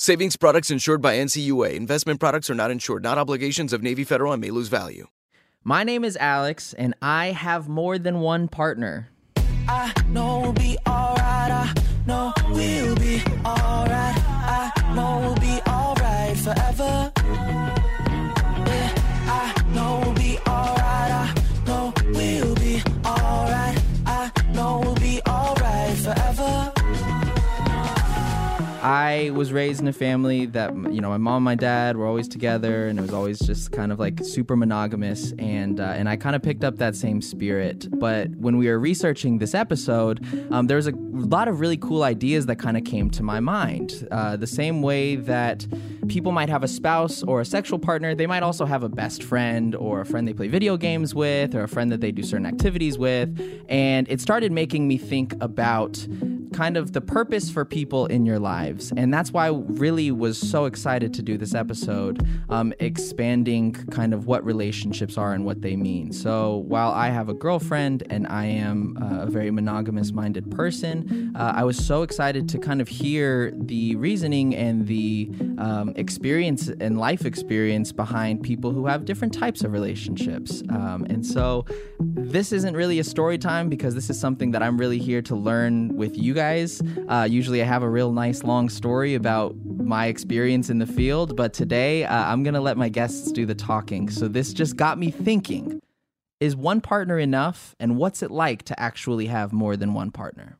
Savings products insured by NCUA. Investment products are not insured, not obligations of Navy Federal and may lose value. My name is Alex, and I have more than one partner. I know we'll be I was raised in a family that you know my mom and my dad were always together, and it was always just kind of like super monogamous, and uh, and I kind of picked up that same spirit. But when we were researching this episode, um, there was a lot of really cool ideas that kind of came to my mind. Uh, the same way that people might have a spouse or a sexual partner, they might also have a best friend or a friend they play video games with, or a friend that they do certain activities with, and it started making me think about kind of the purpose for people in your lives. And that's why I really was so excited to do this episode, um, expanding kind of what relationships are and what they mean. So while I have a girlfriend and I am uh, a very monogamous minded person, uh, I was so excited to kind of hear the reasoning and the um, experience and life experience behind people who have different types of relationships. Um, and so this isn't really a story time because this is something that I'm really here to learn with you guys. Uh, usually I have a real nice long story about my experience in the field, but today uh, I'm going to let my guests do the talking. So this just got me thinking is one partner enough? And what's it like to actually have more than one partner?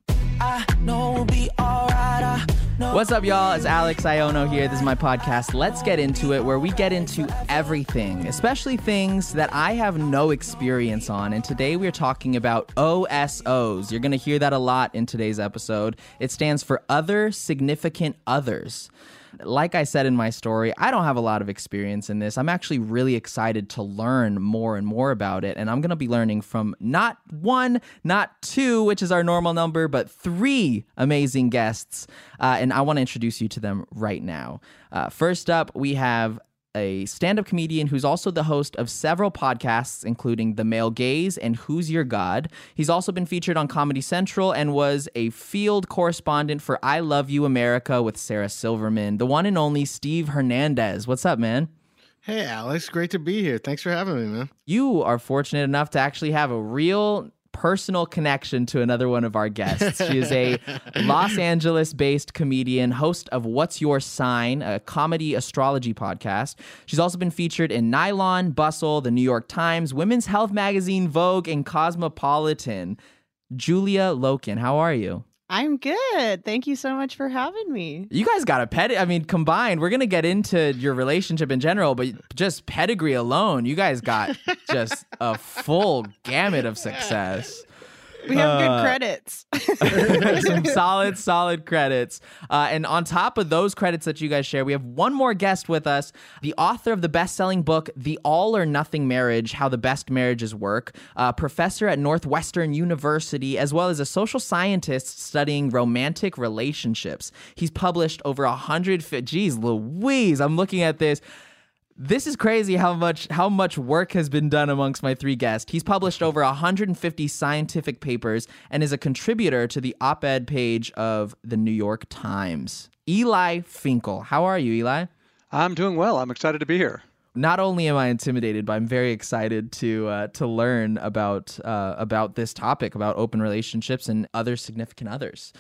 What's up, y'all? It's Alex Iono here. This is my podcast, Let's Get Into It, where we get into everything, especially things that I have no experience on. And today we're talking about OSOs. You're going to hear that a lot in today's episode. It stands for Other Significant Others. Like I said in my story, I don't have a lot of experience in this. I'm actually really excited to learn more and more about it. And I'm going to be learning from not one, not two, which is our normal number, but three amazing guests. Uh, and I want to introduce you to them right now. Uh, first up, we have a stand up comedian who's also the host of several podcasts, including The Male Gaze and Who's Your God. He's also been featured on Comedy Central and was a field correspondent for I Love You America with Sarah Silverman, the one and only Steve Hernandez. What's up, man? Hey, Alex. Great to be here. Thanks for having me, man. You are fortunate enough to actually have a real personal connection to another one of our guests. She is a Los Angeles based comedian, host of What's Your Sign, a comedy astrology podcast. She's also been featured in Nylon, Bustle, the New York Times, Women's Health Magazine, Vogue, and Cosmopolitan. Julia Loken, how are you? I'm good. Thank you so much for having me. You guys got a ped. I mean, combined, we're gonna get into your relationship in general, but just pedigree alone, you guys got just a full gamut of success. We have Uh, good credits. some solid, solid credits. Uh, and on top of those credits that you guys share, we have one more guest with us the author of the best selling book, The All or Nothing Marriage How the Best Marriages Work, a professor at Northwestern University, as well as a social scientist studying romantic relationships. He's published over a hundred. Geez, Louise, I'm looking at this. This is crazy how much how much work has been done amongst my three guests. He's published over 150 scientific papers and is a contributor to the op-ed page of the New York Times. Eli Finkel. How are you, Eli? I'm doing well. I'm excited to be here. Not only am I intimidated, but I'm very excited to uh, to learn about uh, about this topic about open relationships and other significant others.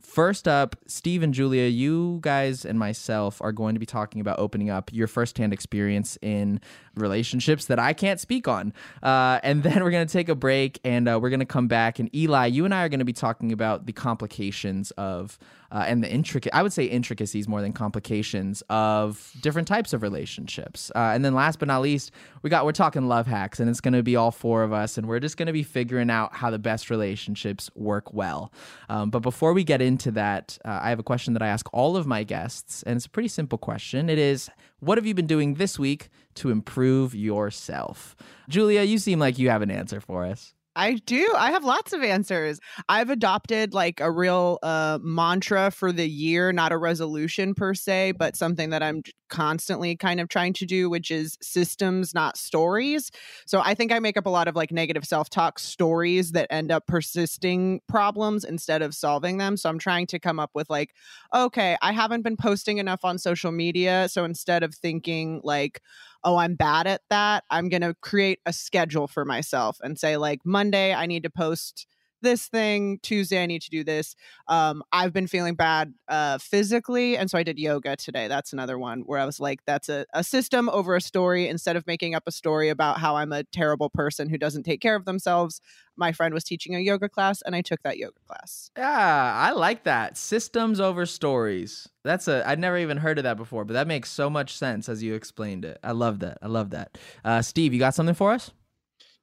First up, Steve and Julia, you guys and myself are going to be talking about opening up your firsthand experience in relationships that I can't speak on. Uh, and then we're going to take a break and uh, we're going to come back. And Eli, you and I are going to be talking about the complications of uh, and the intricate, I would say intricacies more than complications of different types of relationships. Uh, and then last but not least, we got, we're talking love hacks and it's going to be all four of us and we're just going to be figuring out how the best relationships work well. Um, but before we get into that, uh, I have a question that I ask all of my guests and it's a pretty simple question. It is, what have you been doing this week to improve yourself? Julia, you seem like you have an answer for us. I do. I have lots of answers. I've adopted like a real uh, mantra for the year, not a resolution per se, but something that I'm constantly kind of trying to do, which is systems, not stories. So I think I make up a lot of like negative self talk stories that end up persisting problems instead of solving them. So I'm trying to come up with like, okay, I haven't been posting enough on social media. So instead of thinking like, oh, I'm bad at that, I'm going to create a schedule for myself and say, like, Monday, I need to post this thing. Tuesday, I need to do this. Um, I've been feeling bad uh, physically. And so I did yoga today. That's another one where I was like, that's a, a system over a story. Instead of making up a story about how I'm a terrible person who doesn't take care of themselves, my friend was teaching a yoga class and I took that yoga class. Yeah, I like that. Systems over stories. That's a I'd never even heard of that before, but that makes so much sense as you explained it. I love that. I love that. Uh, Steve, you got something for us?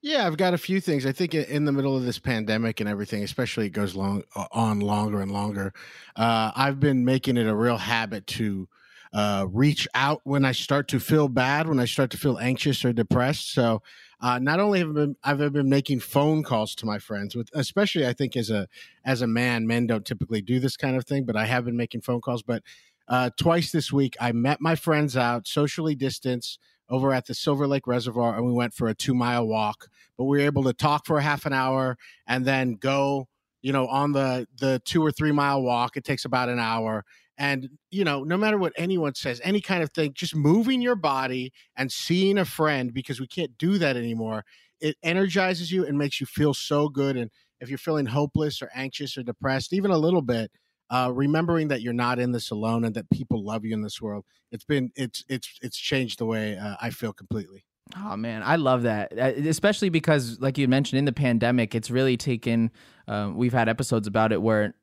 Yeah, I've got a few things. I think in the middle of this pandemic and everything, especially it goes long uh, on longer and longer. Uh, I've been making it a real habit to uh, reach out when I start to feel bad, when I start to feel anxious or depressed. So uh, not only have been, I've been making phone calls to my friends, with especially I think as a as a man, men don't typically do this kind of thing, but I have been making phone calls. But uh, twice this week, I met my friends out, socially distanced over at the Silver Lake Reservoir, and we went for a two mile walk. But we were able to talk for a half an hour and then go, you know, on the the two or three mile walk. It takes about an hour. And you know, no matter what anyone says, any kind of thing, just moving your body and seeing a friend because we can't do that anymore. It energizes you and makes you feel so good. And if you're feeling hopeless or anxious or depressed, even a little bit, uh, remembering that you're not in this alone and that people love you in this world it's been it's it's it's changed the way uh, i feel completely Oh man, I love that, Uh, especially because, like you mentioned, in the pandemic, it's really taken. Um, we've had episodes about it where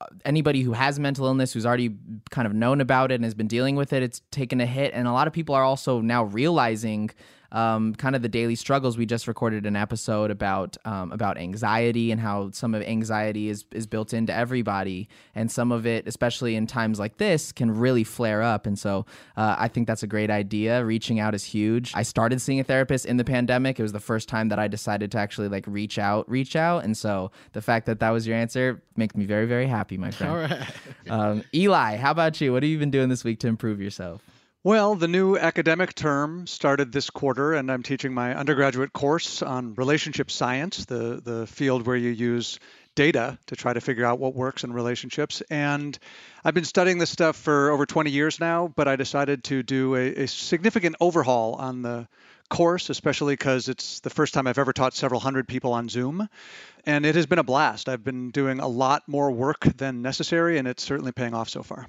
uh, anybody who has mental illness, who's already kind of known about it and has been dealing with it, it's taken a hit, and a lot of people are also now realizing. Um, kind of the daily struggles. We just recorded an episode about um, about anxiety and how some of anxiety is is built into everybody, and some of it, especially in times like this, can really flare up. And so, uh, I think that's a great idea. Reaching out is huge. I started seeing a therapist in the pandemic. It was the first time that I decided to actually like reach out, reach out. And so, the fact that that was your answer makes me very, very happy, my friend. all right Um, Eli, how about you? What have you been doing this week to improve yourself? Well, the new academic term started this quarter, and I'm teaching my undergraduate course on relationship science, the, the field where you use data to try to figure out what works in relationships. And I've been studying this stuff for over 20 years now, but I decided to do a, a significant overhaul on the course, especially because it's the first time I've ever taught several hundred people on Zoom. And it has been a blast. I've been doing a lot more work than necessary, and it's certainly paying off so far.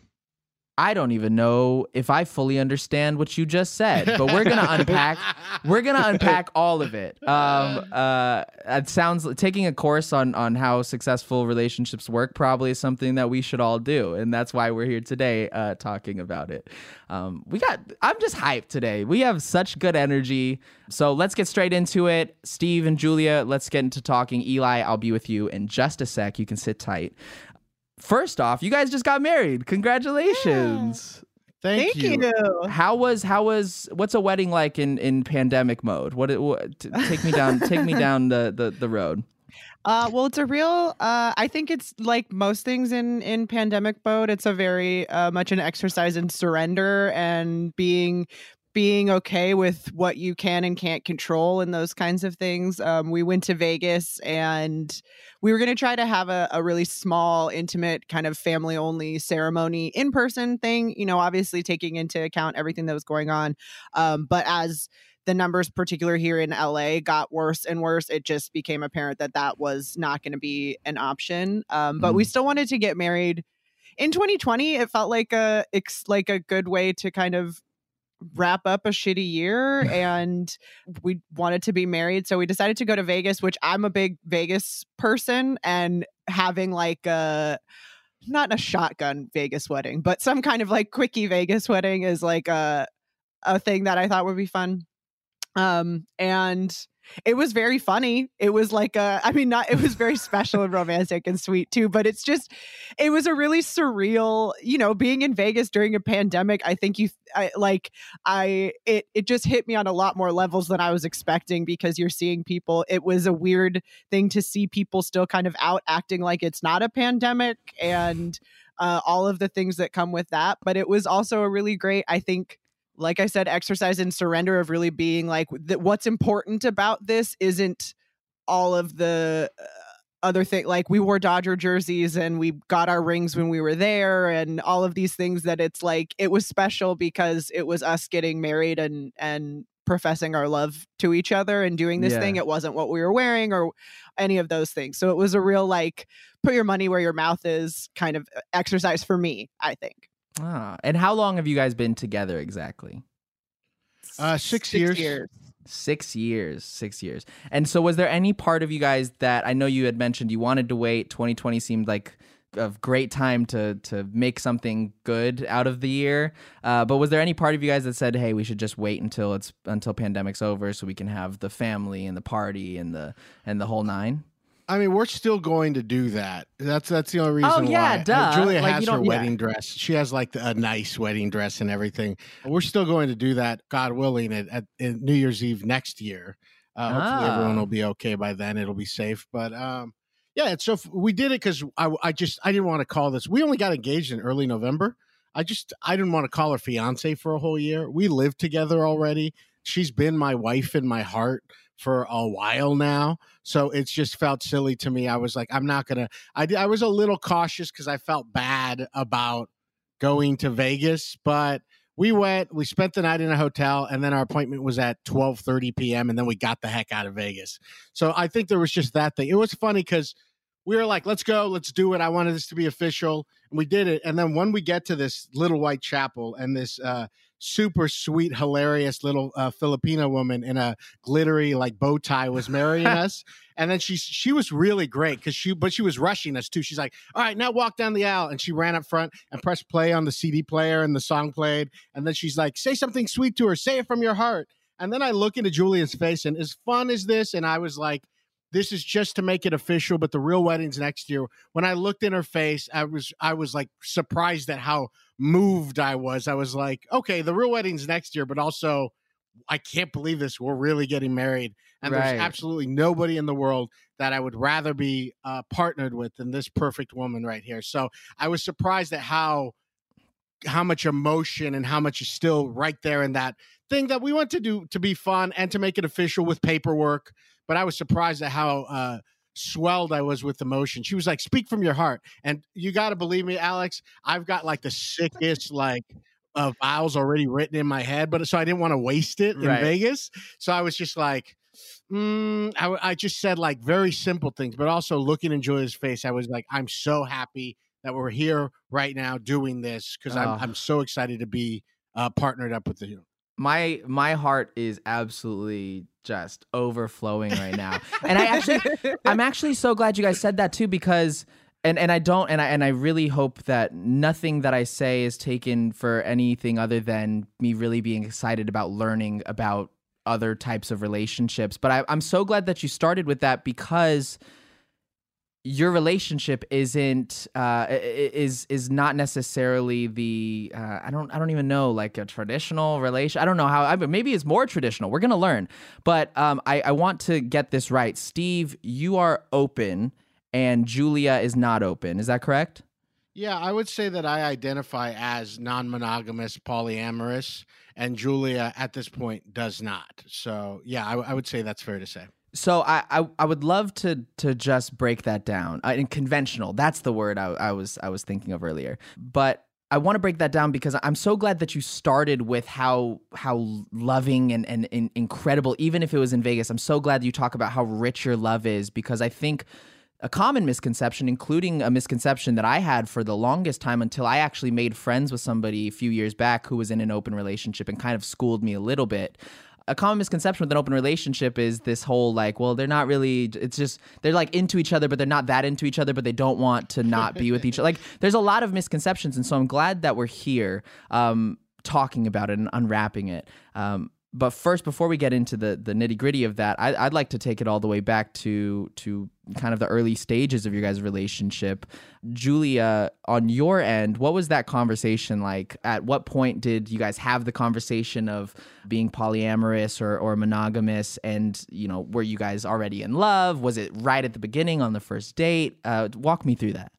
I don't even know if I fully understand what you just said, but we're gonna unpack. We're gonna unpack all of it. Um, uh, it sounds taking a course on on how successful relationships work probably is something that we should all do, and that's why we're here today uh, talking about it. Um, we got. I'm just hyped today. We have such good energy. So let's get straight into it. Steve and Julia, let's get into talking. Eli, I'll be with you in just a sec. You can sit tight. First off, you guys just got married. Congratulations. Thank, Thank you. you. How was how was what's a wedding like in in pandemic mode? What, what take me down take me down the the, the road. Uh, well, it's a real. Uh, I think it's like most things in in pandemic mode. It's a very uh, much an exercise in surrender and being being okay with what you can and can't control and those kinds of things. Um, we went to Vegas and we were going to try to have a, a really small, intimate, kind of family only ceremony in person thing, you know, obviously taking into account everything that was going on. Um, but as the numbers, particular here in LA, got worse and worse, it just became apparent that that was not going to be an option. Um, but we still wanted to get married in 2020. It felt like a like a good way to kind of wrap up a shitty year and we wanted to be married so we decided to go to Vegas which I'm a big Vegas person and having like a not a shotgun Vegas wedding but some kind of like quickie Vegas wedding is like a a thing that I thought would be fun. Um and it was very funny. It was like a i mean not it was very special and romantic and sweet too but it's just it was a really surreal you know being in vegas during a pandemic i think you I, like i it it just hit me on a lot more levels than i was expecting because you're seeing people it was a weird thing to see people still kind of out acting like it's not a pandemic and uh, all of the things that come with that but it was also a really great i think like I said, exercise and surrender of really being like, th- what's important about this isn't all of the uh, other thing. Like we wore Dodger jerseys and we got our rings when we were there, and all of these things. That it's like it was special because it was us getting married and and professing our love to each other and doing this Yeah. thing. It wasn't what we were wearing or any of those things. So it was a real like put your money where your mouth is kind of uh, exercise for me. I think. Ah, and how long have you guys been together exactly? Uh, six, Six years. years. Six years, six years. And so, was there any part of you guys that I know you had mentioned you wanted to wait? 2020 seemed like a great time to to make something good out of the year. Uh, but was there any part of you guys that said, "Hey, we should just wait until it's until pandemic's over, so we can have the family and the party and the and the whole nine? I mean, we're still going to do that. That's that's the only reason Oh, yeah, why. Uh, duh. Julia Like, has her wedding dress. She has like a nice wedding dress and everything. We're still going to do that, God willing, at, at, at New Year's Eve next year. Uh, hopefully, everyone Ah. will be okay by then. It'll be safe. But um, yeah, it's so f- we did it because I, I just I didn't want to call this. We only got engaged in early November. I just I didn't want to call her fiance for a whole year. We lived together already. She's been my wife in my heart for a while now. So it's just felt silly to me. I was like, I'm not gonna. I I was a little cautious because I felt bad about going to Vegas, but we went. We spent the night in a hotel, and then our appointment was at 12:30 p.m. And then we got the heck out of Vegas. So I think there was just that thing. It was funny because we were like, let's go, let's do it. I wanted this to be official. And we did it. And then when we get to this little white chapel and this uh, super sweet, hilarious little uh, Filipino woman in a glittery like bow tie was marrying us. And then she she was really great because she but she was rushing us too. She's like, all right, now walk down the aisle. And she ran up front and pressed play on the CD player and the song played. And then she's like, say something sweet to her, say it from your heart. And then I look into Julia's face and as fun as this, and I was like, this is just to make it official, but the real wedding's next year. When I looked in her face, I was I was like surprised at how moved I was. I was like, okay, the real wedding's next year, but also I can't believe this. We're really getting married. And Right. there's absolutely nobody in the world that I would rather be uh, partnered with than this perfect woman right here. So I was surprised at how how much emotion and how much is still right there in that thing that we want to do to be fun and to make it official with paperwork. But I was surprised at how uh, swelled I was with emotion. She was like, "Speak from your heart," and you got to believe me, Alex. I've got like the sickest like uh, vows already written in my head, but so I didn't want to waste it in Right. Vegas. So I was just like. Mm, I, I just said like very simple things, but also looking in Julia's face, I was like, I'm so happy that we're here right now doing this because I'm Oh. I'm so excited to be uh, partnered up with you. My my heart is absolutely just overflowing right now. And i actually i'm actually so glad you guys said that too because and and i don't and i and i really hope that nothing that i say is taken for anything other than me really being excited about learning about other types of relationships. But I, i'm so glad that you started with that because your relationship isn't uh, is is not necessarily the uh, I don't I don't even know like a traditional relation. I don't know how. I mean, maybe it's more traditional. We're gonna learn, but um, I I want to get this right. Steve, you are open, and Julia is not open. Is that correct? Yeah, I would say that I identify as non-monogamous, polyamorous, and Julia at this point does not. So yeah, I, I would say that's fair to say. So I, I I would love to to just break that down. Uh, in conventional, that's the word I, I was I was thinking of earlier. But I want to break that down because I'm so glad that you started with how how loving and, and, and incredible, even if it was in Vegas. I'm so glad you talk about how rich your love is because I think a common misconception, including a misconception that I had for the longest time until I actually made friends with somebody a few years back who was in an open relationship and kind of schooled me a little bit. A common misconception with an open relationship is this whole like, well, they're not really, it's just, they're like into each other, but they're not that into each other, but they don't want to not be with each other. Like, there's a lot of misconceptions. And so I'm glad that we're here um, talking about it and unwrapping it. Um, but first, before we get into the the nitty gritty of that, I, I'd like to take it all the way back to to kind of the early stages of your guys' relationship. Julia, on your end, what was that conversation like? At what point did you guys have the conversation of being polyamorous or, or monogamous? And you know, were you guys already in love? Was it right at the beginning on the first date? Uh, walk me through that.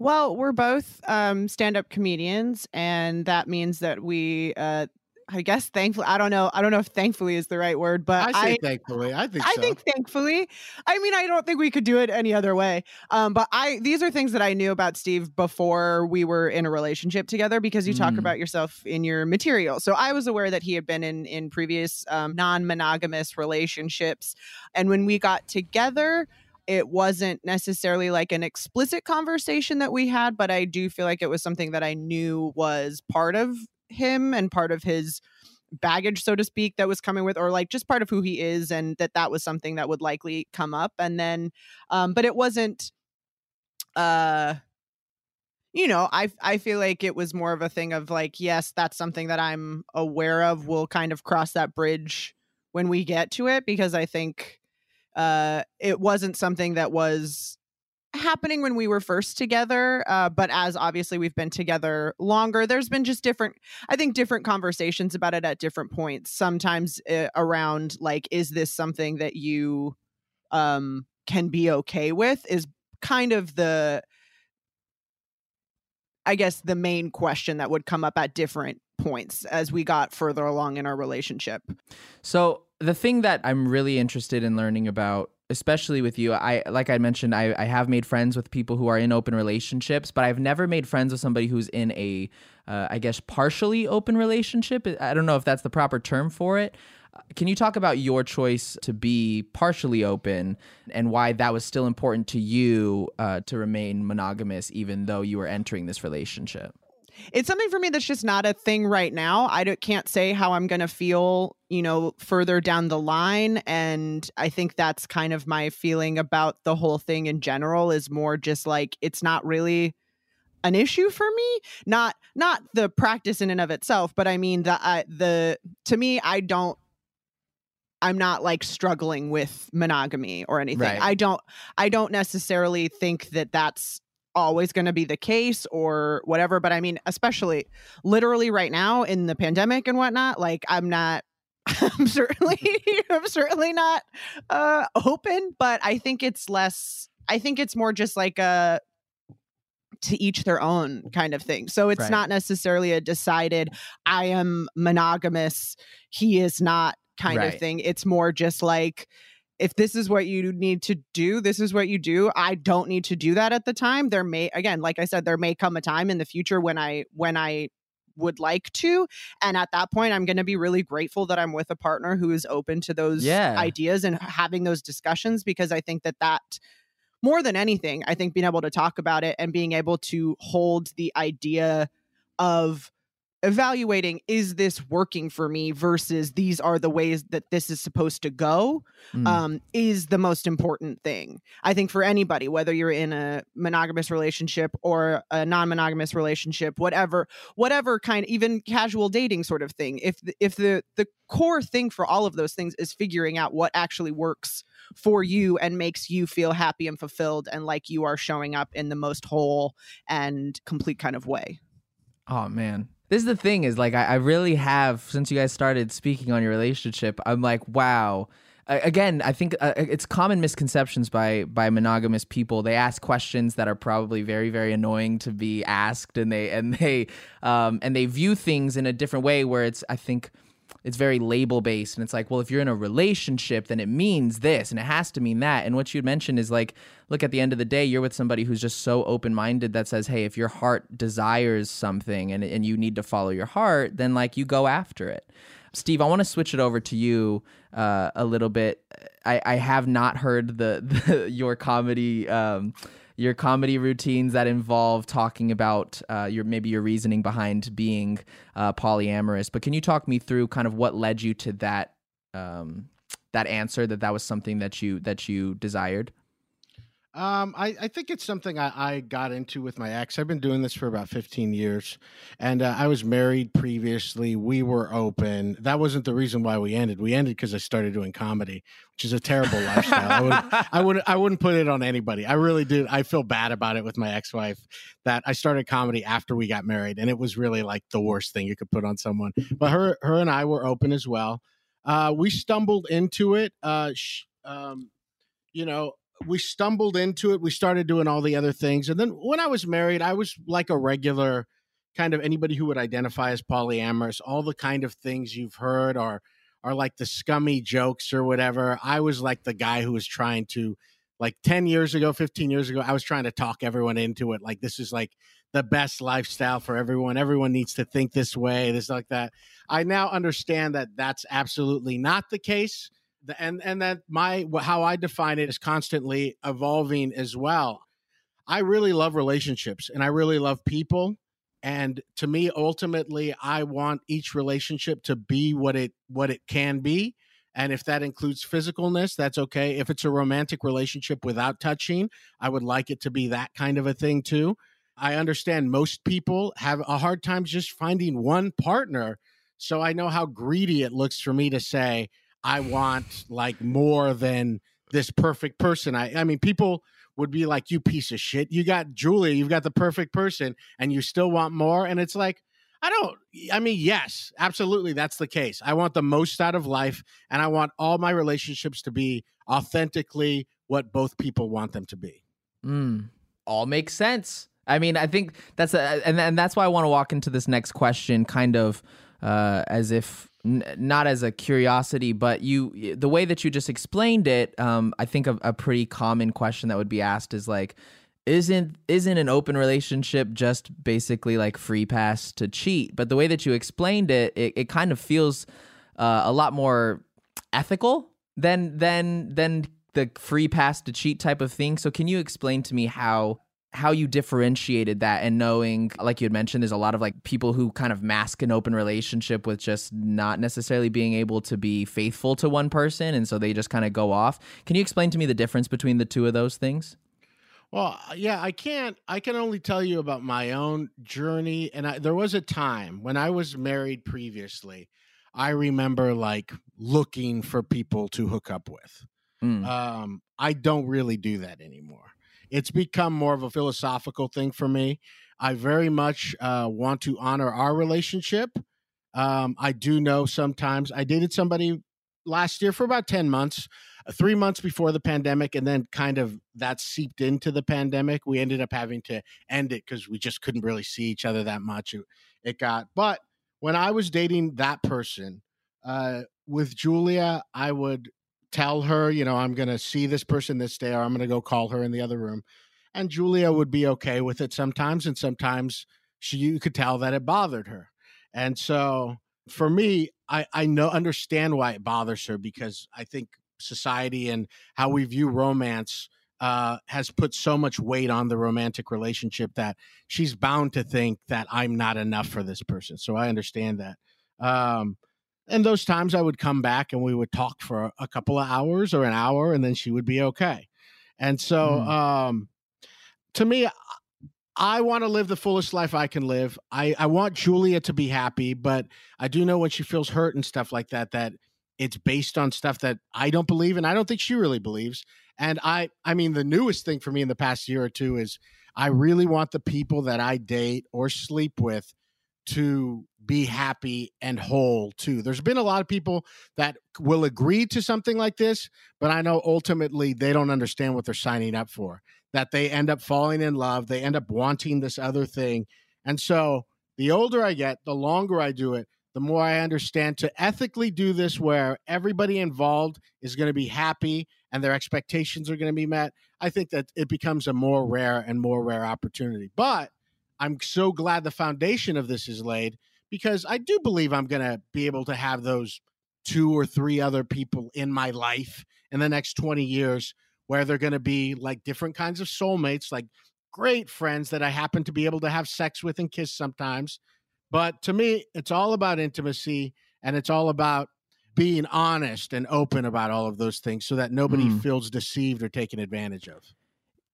Well, we're both um, stand-up comedians, and that means that we, uh, I guess, thankfully, I don't know, I don't know if "thankfully" is the right word, but I say I, thankfully. I think I so. think thankfully. I mean, I don't think we could do it any other way. Um, but I these are things that I knew about Steve before we were in a relationship together because you talk Mm. about yourself in your material. So I was aware that he had been in in previous um, non-monogamous relationships, and when we got together. It wasn't necessarily like an explicit conversation that we had, but I do feel like it was something that I knew was part of him and part of his baggage so to speak that was coming with or like just part of who he is and that that was something that would likely come up and then um but it wasn't uh you know i i feel like it was more of a thing of like yes that's something that i'm aware of we'll kind of cross that bridge when we get to it because i think uh it wasn't something that was happening when we were first together uh, but as obviously we've been together longer there's been just different i think different conversations about it at different points sometimes uh, around like is this something that you um can be okay with is kind of the i guess the main question that would come up at different points as we got further along in our relationship. So the thing that I'm really interested in learning about, especially with you, I like I mentioned, I, I have made friends with people who are in open relationships, but I've never made friends with somebody who's in a, uh, I guess, partially open relationship. I don't know if that's the proper term for it. Can you talk about your choice to be partially open and why that was still important to you uh, to remain monogamous, even though you were entering this relationship? It's something for me that's just not a thing right now. I don't, can't say how I'm going to feel, you know, further down the line. And I think that's kind of my feeling about the whole thing in general is more just like it's not really an issue for me. Not not the practice in and of itself, but I mean the uh, the to me I don't. I'm not like struggling with monogamy or anything. Right. I don't. I don't necessarily think that that's always going to be the case or whatever. But I mean, especially literally right now in the pandemic and whatnot, like I'm not. I'm certainly I'm certainly not uh open, but I think it's less I think it's more just like a to each their own kind of thing. So it's Right. not necessarily a decided I am monogamous, he is not kind Right. of thing. It's more just like if this is what you need to do, this is what you do. I don't need to do that at the time. There may again, like I said, there may come a time in the future when I when I would like to and at that point i'm going to be really grateful that i'm with a partner who is open to those Yeah. ideas and having those discussions because i think that that more than anything, I think being able to talk about it and being able to hold the idea of evaluating is this working for me versus these are the ways that this is supposed to go Mm. um, is the most important thing i think for anybody whether you're in a monogamous relationship or a non-monogamous relationship whatever whatever kind even casual dating sort of thing if the, if the the core thing for all of those things is figuring out what actually works for you and makes you feel happy and fulfilled and like you are showing up in the most whole and complete kind of way Oh man. This is the thing is like I, I really have since you guys started speaking on your relationship. I'm like, wow. Again, I think uh, it's common misconceptions by by monogamous people. They ask questions that are probably very very annoying to be asked, and they and they um, and they view things in a different way. Where it's I think it's very label based and it's like well if you're in a relationship then it means this and it has to mean that and what you'd mentioned is like look at the end of the day you're with somebody who's just so open minded that says hey if your heart desires something and, and you need to follow your heart then like you go after it. Steve i want to switch it over to you uh, a little bit. I, I have not heard the, the your comedy um, your comedy routines that involve talking about uh, your maybe your reasoning behind being uh, polyamorous. But can you talk me through kind of what led you to that um, that answer that that was something that you that you desired? Um, I, I think it's something I, I got into with my ex. I've been doing this for about 15 years, and uh, I was married previously. We were open. That wasn't the reason why we ended. We ended because I started doing comedy, which is a terrible lifestyle. I would, I would, I wouldn't put it on anybody. I really did. I feel bad about it with my ex-wife that I started comedy after we got married, and it was really like the worst thing you could put on someone. But her, her and I were open as well. Uh, we stumbled into it. Uh, sh- um, you know, we stumbled into it. We started doing all the other things. And then when I was married, I was like a regular kind of anybody who would identify as polyamorous, all the kind of things you've heard are are like the scummy jokes or whatever. I was like the guy who was trying to like 10 years ago, 15 years ago, I was trying to talk everyone into it. Like this is like the best lifestyle for everyone. Everyone needs to think this way, this like that. I now understand that that's absolutely not the case and and that my how I define it is constantly evolving as well. I really love relationships and I really love people and to me ultimately I want each relationship to be what it what it can be and if that includes physicalness that's okay. If it's a romantic relationship without touching, I would like it to be that kind of a thing too. I understand most people have a hard time just finding one partner. So I know how greedy it looks for me to say I want like more than this perfect person. I I mean people would be like you piece of shit. You got Julia, you've got the perfect person and you still want more and it's like I don't I mean yes, absolutely that's the case. I want the most out of life and I want all my relationships to be authentically what both people want them to be. Mm, all makes sense. I mean, I think that's a, and and that's why I want to walk into this next question kind of uh, as if n- not as a curiosity, but you the way that you just explained it. Um, I think a, a pretty common question that would be asked is like, isn't isn't an open relationship just basically like free pass to cheat? But the way that you explained it, it, it kind of feels uh, a lot more ethical than than than the free pass to cheat type of thing. So can you explain to me how how you differentiated that and knowing like you had mentioned there's a lot of like people who kind of mask an open relationship with just not necessarily being able to be faithful to one person and so they just kind of go off. Can you explain to me the difference between the two of those things? Well, yeah, I can't. I can only tell you about my own journey. And I, there was a time when I was married previously. I remember like looking for people to hook up with. Mm. Um, I don't really do that anymore. It's become more of a philosophical thing for me. I very much uh, want to honor our relationship. Um, I do know sometimes I dated somebody last year for about 10 months, uh, three months before the pandemic, and then kind of that seeped into the pandemic. We ended up having to end it because we just couldn't really see each other that much. It, it got, but when I was dating that person uh, with Julia, I would tell her, you know, I'm going to see this person this day, or I'm going to go call her in the other room. And Julia would be okay with it sometimes, and sometimes she you could tell that it bothered her. And so for me, I I know understand why it bothers her because I think society and how we view romance uh, has put so much weight on the romantic relationship that she's bound to think that I'm not enough for this person. So I understand that. Um, and those times I would come back and we would talk for a couple of hours or an hour, and then she would be okay. And so, Mm. um, to me, I want to live the fullest life I can live. I, I want Julia to be happy, but I do know when she feels hurt and stuff like that, that it's based on stuff that I don't believe and I don't think she really believes. And I, I mean, the newest thing for me in the past year or two is I really want the people that I date or sleep with to be happy and whole too. There's been a lot of people that will agree to something like this, but I know ultimately they don't understand what they're signing up for. That they end up falling in love, they end up wanting this other thing. And so the older I get, the longer I do it, the more I understand to ethically do this where everybody involved is going to be happy and their expectations are going to be met. I think that it becomes a more rare and more rare opportunity. But I'm so glad the foundation of this is laid because I do believe I'm going to be able to have those two or three other people in my life in the next 20 years where they're going to be like different kinds of soulmates, like great friends that I happen to be able to have sex with and kiss sometimes. But to me, it's all about intimacy and it's all about being honest and open about all of those things so that nobody Mm. feels deceived or taken advantage of.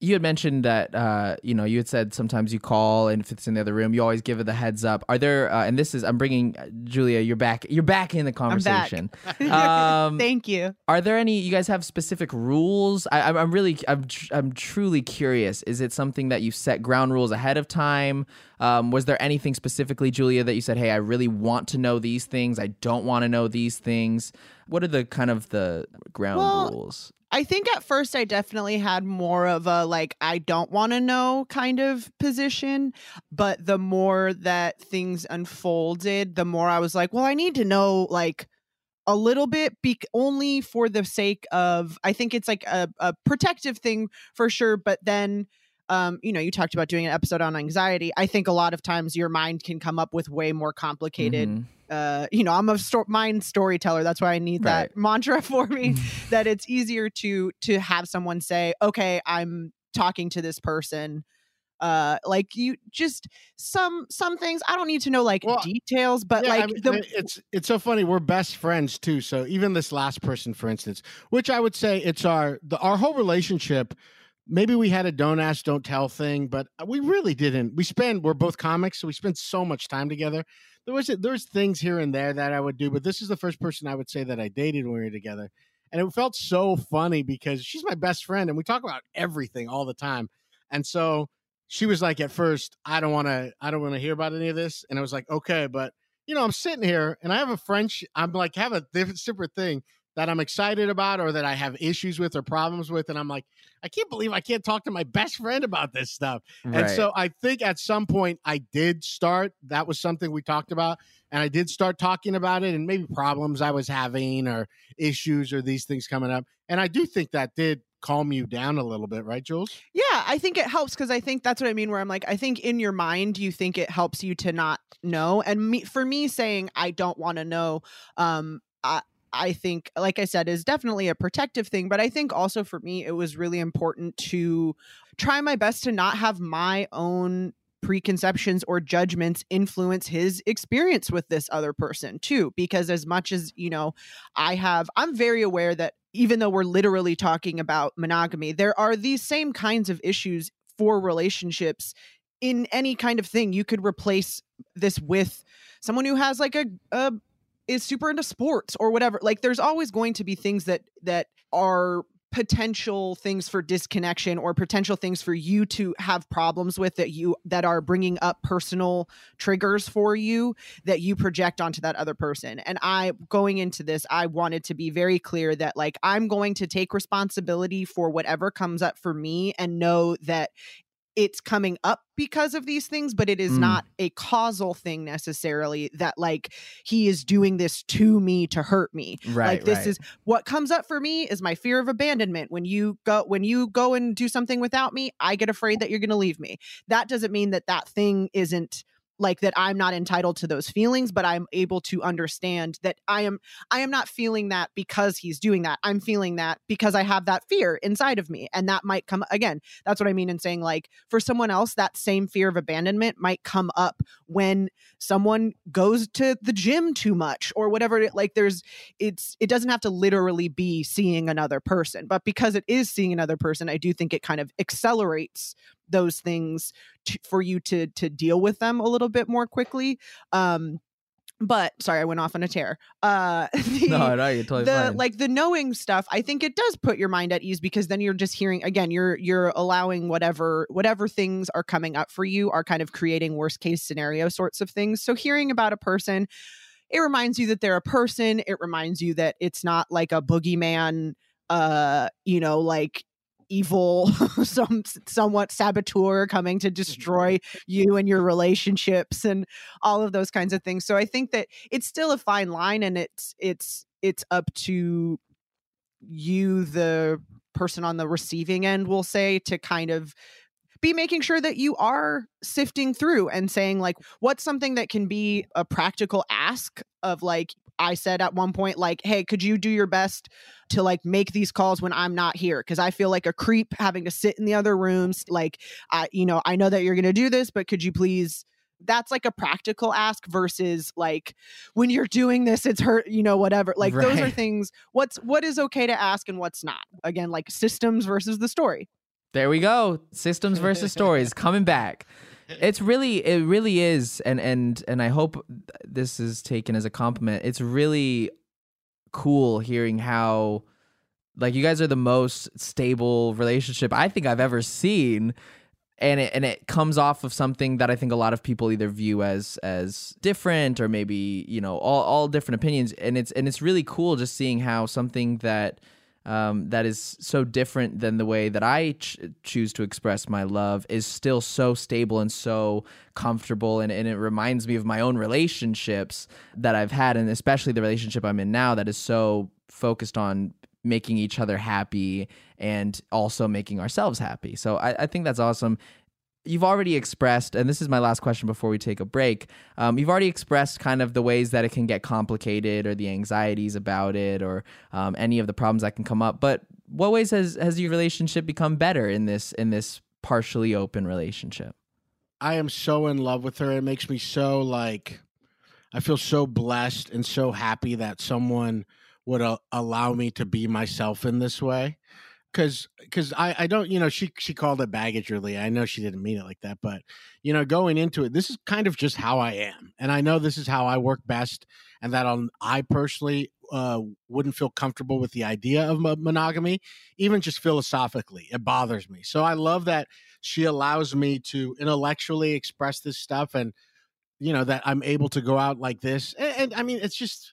You had mentioned that uh, you know you had said sometimes you call and if it's in the other room, you always give it the heads up. Are there? Uh, and this is I'm bringing uh, Julia. You're back. You're back in the conversation. Um, Thank you. Are there any? You guys have specific rules? I, I'm, I'm really, I'm, tr- I'm truly curious. Is it something that you set ground rules ahead of time? Um, was there anything specifically, Julia, that you said, "Hey, I really want to know these things. I don't want to know these things." What are the kind of the ground Well, rules? I think at first I definitely had more of a like I don't want to know kind of position, but the more that things unfolded, the more I was like, well, I need to know like a little bit be- only for the sake of I think it's like a, a protective thing for sure, but then um, you know, you talked about doing an episode on anxiety. I think a lot of times your mind can come up with way more complicated Mhm. Uh, you know, I'm a sto- mind storyteller. That's why I need that Right. mantra for me. that it's easier to to have someone say, "Okay, I'm talking to this person." Uh, like you just some some things I don't need to know like Well, details, but Yeah, I like mean, the it's it's so funny. We're best friends too. So even this last person, for instance, which I would say it's our the, our whole relationship. Maybe we had a don't ask, don't tell thing, but we really didn't. We spend we're both comics, so we spend so much time together. There was there's things here and there that I would do, but this is the first person I would say that I dated when we were together, and it felt so funny because she's my best friend, and we talk about everything all the time, and so she was like at first i don't want to i don't want to hear about any of this. And i was like okay but you know i'm sitting here and i have a french i'm like have a different separate thing that i'm excited about or that i have issues with or problems with and i'm like i can't believe i can't talk to my best friend about this stuff and so i think at some point i did start that was something we talked about and i did start talking about it and maybe problems i was having or issues or these things coming up and i do think that did calm you down a little bit right jules Yeah, I think it helps because I think that's what I mean. Where I'm like, I think in your mind you think it helps you to not know, and me for me saying I don't want to know, um, I I think, like I said, is definitely a protective thing. But I think also for me it was really important to try my best to not have my own preconceptions or judgments influence his experience with this other person too because as much as you know i have i'm very aware that even though we're literally talking about monogamy there are these same kinds of issues for relationships in any kind of thing you could replace this with someone who has like a, a is super into sports or whatever like there's always going to be things that that are potential things for disconnection or potential things for you to have problems with that you that are bringing up personal triggers for you that you project onto that other person. And i going into this i wanted to be very clear that like i'm going to take responsibility for whatever comes up for me and know that it's coming up because of these things but it is Mm. not a causal thing necessarily that like he is doing this to me to hurt me Right, like this right. is what comes up for me is my fear of abandonment when you go when you go and do something without me i get afraid that you're going to leave me that doesn't mean that that thing isn't like that i'm not entitled to those feelings but i'm able to understand that i am i am not feeling that because he's doing that. I'm feeling that because i have that fear inside of me and that might come again that's what i mean in saying like for someone else that same fear of abandonment might come up when someone goes to the gym too much or whatever like there's it's it doesn't have to literally be seeing another person but because it is seeing another person i do think it kind of accelerates those things to, for you to to deal with them a little bit more quickly um but sorry i went off on a tear uh the, no no you're totally the fine. like the knowing stuff i think it does put your mind at ease because then you're just hearing again you're you're allowing whatever whatever things are coming up for you are kind of creating worst case scenario sorts of things so hearing about a person it reminds you that they're a person it reminds you that it's not like a boogeyman uh you know like evil some somewhat saboteur coming to destroy mm-hmm. you and your relationships and all of those kinds of things. So i think that it's still a fine line and it's it's it's up to you the person on the receiving end will say to kind of be making sure that you are sifting through and saying like what's something that can be a practical ask of like I said at one point like hey could you do your best to like make these calls when I'm not here because I feel like a creep having to sit in the other rooms like I you know I know that you're going to do this but could you please that's like a practical ask versus like when you're doing this it's hurt you know whatever like those are things what's what is okay to ask and what's not again like systems versus the story There we go. Systems versus stories coming back. It's really it really is and and and I hope this is taken as a compliment. It's really cool hearing how like you guys are the most stable relationship I think I've ever seen. And it and it comes off of something that I think a lot of people either view as as different or maybe you know all all different opinions. And it's and it's really cool just seeing how something that um, that is so different than the way that I ch- choose to express my love is still so stable and so comfortable and, and it reminds me of my own relationships that I've had and especially the relationship I'm in now that is so focused on making each other happy and also making ourselves happy. So I, I think that's awesome. You've already expressed, and this is my last question before we take a break. Um, you've already expressed kind of the ways that it can get complicated, or the anxieties about it, or um, any of the problems that can come up. But what ways has has your relationship become better in this in this partially open relationship? I am so in love with her. It makes me so like I feel so blessed and so happy that someone would allow me to be myself in this way. Cause, cause I, I don't, you know, she, she called it baggage really. I know she didn't mean it like that, but you know, going into it, this is kind of just how I am. And I know this is how I work best. And that I personally, uh, wouldn't feel comfortable with the idea of monogamy, even just philosophically. It bothers me. So I love that she allows me to intellectually express this stuff and, you know, that I'm able to go out like this. And, and I mean, it's just,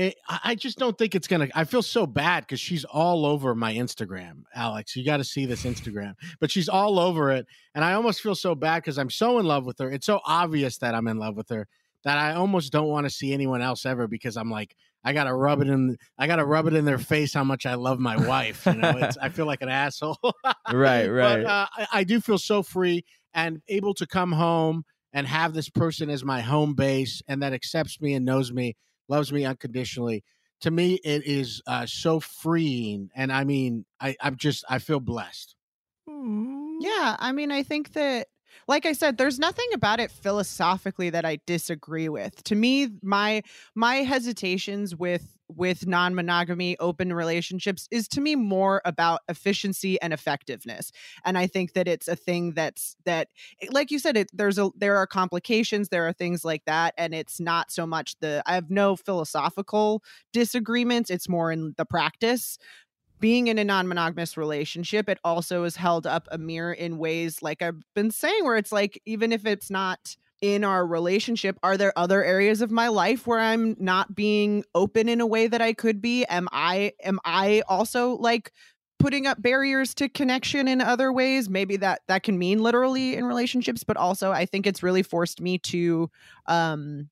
it, I just don't think it's gonna. I feel so bad because she's all over my Instagram, Alex. You got to see this Instagram, but she's all over it, and I almost feel so bad because I'm so in love with her. It's so obvious that I'm in love with her that I almost don't want to see anyone else ever because I'm like, I gotta rub it in. I gotta rub it in their face how much I love my wife. You know, it's, I feel like an asshole. Right, right. But uh, I, I do feel so free and able to come home and have this person as my home base and that accepts me and knows me, loves me unconditionally. To me, it is uh, so freeing, and I mean, I, I'm just I feel blessed. Yeah, I mean, I think that, like I said, there's nothing about it philosophically that I disagree with. To me, my my hesitations with with non-monogamy open relationships is to me more about efficiency and effectiveness. And i think that it's a thing that's that like you said it there's a there are complications there are things like that and it's not so much the i have no philosophical disagreements it's more in the practice. Being in a non-monogamous relationship it also is held up a mirror in ways like i've been saying where it's like even if it's not in our relationship are there other areas of my life where i'm not being open in a way that i could be? Am i am i also like putting up barriers to connection in other ways? Maybe that that can mean literally in relationships but also i think it's really forced me to um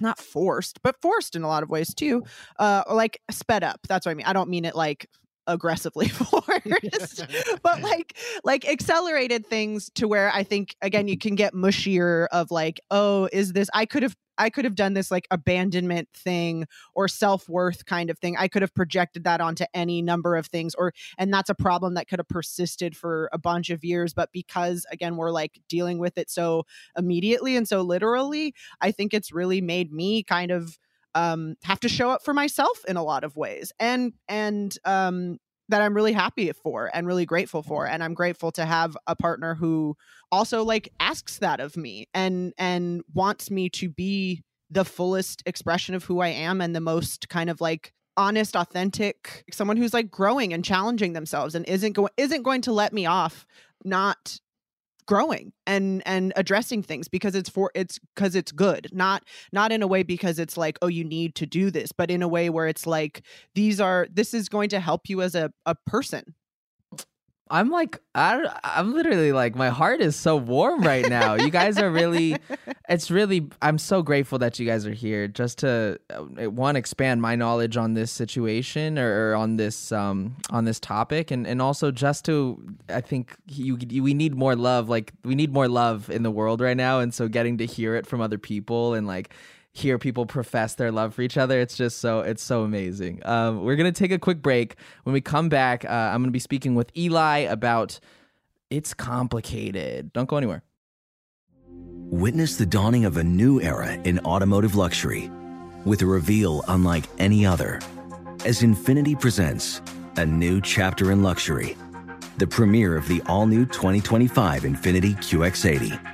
not forced but forced in a lot of ways too uh like sped up. That's what i mean. I don't mean it like aggressively forced but like like accelerated things to where i think again you can get mushier of like oh is this i could have I could have done this like abandonment thing or self-worth kind of thing. I could have projected that onto any number of things or and that's a problem that could have persisted for a bunch of years but because again we're like dealing with it so immediately and so literally, I think it's really made me kind of um have to show up for myself in a lot of ways. And and um that I'm really happy for and really grateful for and I'm grateful to have a partner who also like asks that of me and and wants me to be the fullest expression of who I am and the most kind of like honest authentic someone who's like growing and challenging themselves and isn't going isn't going to let me off not growing and and addressing things because it's for it's because it's good not not in a way because it's like oh you need to do this but in a way where it's like these are this is going to help you as a, a person I'm like I I'm literally like my heart is so warm right now. you guys are really it's really I'm so grateful that you guys are here just to uh, one expand my knowledge on this situation or, or on this um on this topic and and also just to I think you, you we need more love like we need more love in the world right now and so getting to hear it from other people and like hear people profess their love for each other. It's just so it's so amazing. Um, we're gonna take a quick break. When we come back, uh, I'm gonna be speaking with Eli about it's complicated. Don't go anywhere. Witness the dawning of a new era in automotive luxury, with a reveal unlike any other, as Infiniti presents a new chapter in luxury, the premiere of the all-new 2025 Infiniti QX80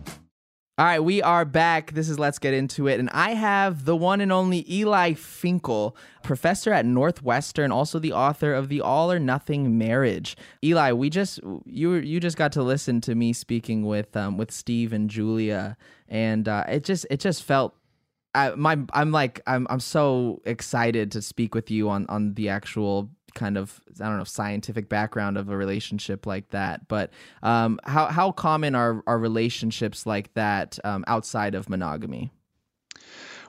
All right, we are back. This is Let's Get Into It. And I have the one and only Eli Finkel, professor at Northwestern, also the author of The All or Nothing Marriage. Eli, we just you you just got to listen to me speaking with um, with Steve and Julia, and uh, it just it just felt I, my I'm like I'm I'm so excited to speak with you on on the actual kind of I don't know scientific background of a relationship like that. But um, how how common are are relationships like that um, outside of monogamy?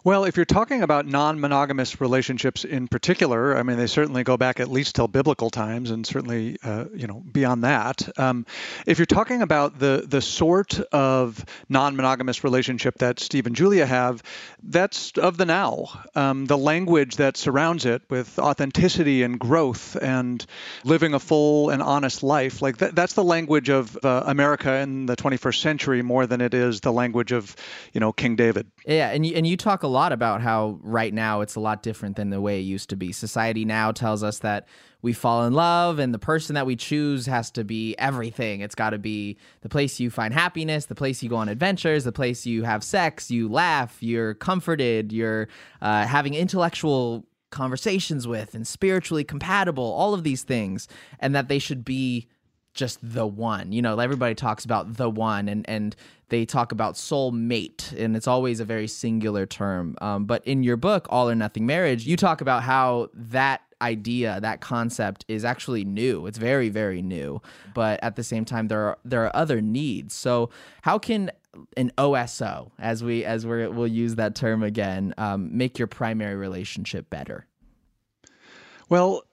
Well, if you're talking about non-monogamous relationships in particular, I mean, they certainly go back at least till biblical times, and certainly, uh, you know, beyond that. Um, if you're talking about the the sort of non-monogamous relationship that Steve and Julia have, that's of the now. Um, the language that surrounds it, with authenticity and growth and living a full and honest life, like that, that's the language of uh, America in the 21st century more than it is the language of, you know, King David. Yeah, and you, and you talk a lot about how right now it's a lot different than the way it used to be. Society now tells us that we fall in love and the person that we choose has to be everything. It's got to be the place you find happiness, the place you go on adventures, the place you have sex, you laugh, you're comforted, you're uh, having intellectual conversations with and spiritually compatible, all of these things, and that they should be just the one. You know, everybody talks about the one, and and they talk about soul mate, and it's always a very singular term. Um, but in your book, All or Nothing Marriage, you talk about how that idea, that concept, is actually new. It's very very new, but at the same time, there are there are other needs. So how can an OSO, as we as we we'll use that term again, um, make your primary relationship better? Well,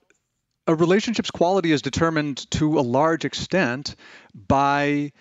a relationship's quality is determined to a large extent by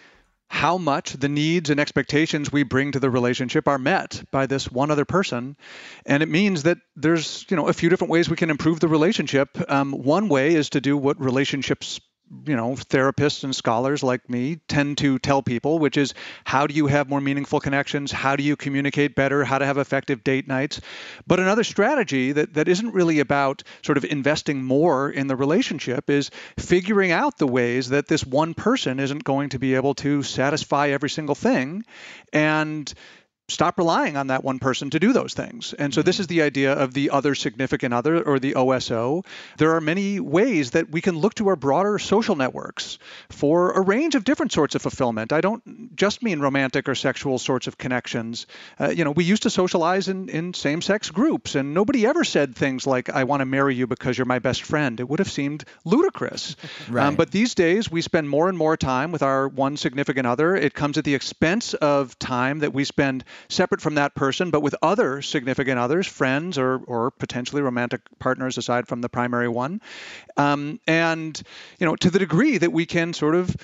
how much the needs and expectations we bring to the relationship are met by this one other person. And it means that there's you know a few different ways we can improve the relationship. Um, one way is to do what relationships you know, therapists and scholars like me tend to tell people, which is how do you have more meaningful connections? How do you communicate better? How to have effective date nights? But another strategy that, that isn't really about sort of investing more in the relationship is figuring out the ways that this one person isn't going to be able to satisfy every single thing and stop relying on that one person to do those things. And so, this is the idea of the other significant other or the OSO. There are many ways that we can look to our broader social networks for a range of different sorts of fulfillment. I don't just mean romantic or sexual sorts of connections. Uh, you know, we used to socialize in, in same sex groups, and nobody ever said things like, I want to marry you because you're my best friend. It would have seemed ludicrous. Right. Um, but these days, we spend more and more time with our one significant other. It comes at the expense of time that we spend separate from that person, but with other significant others, friends or, or potentially romantic partners aside from the primary one. Um, and, you know, to the degree that we can sort of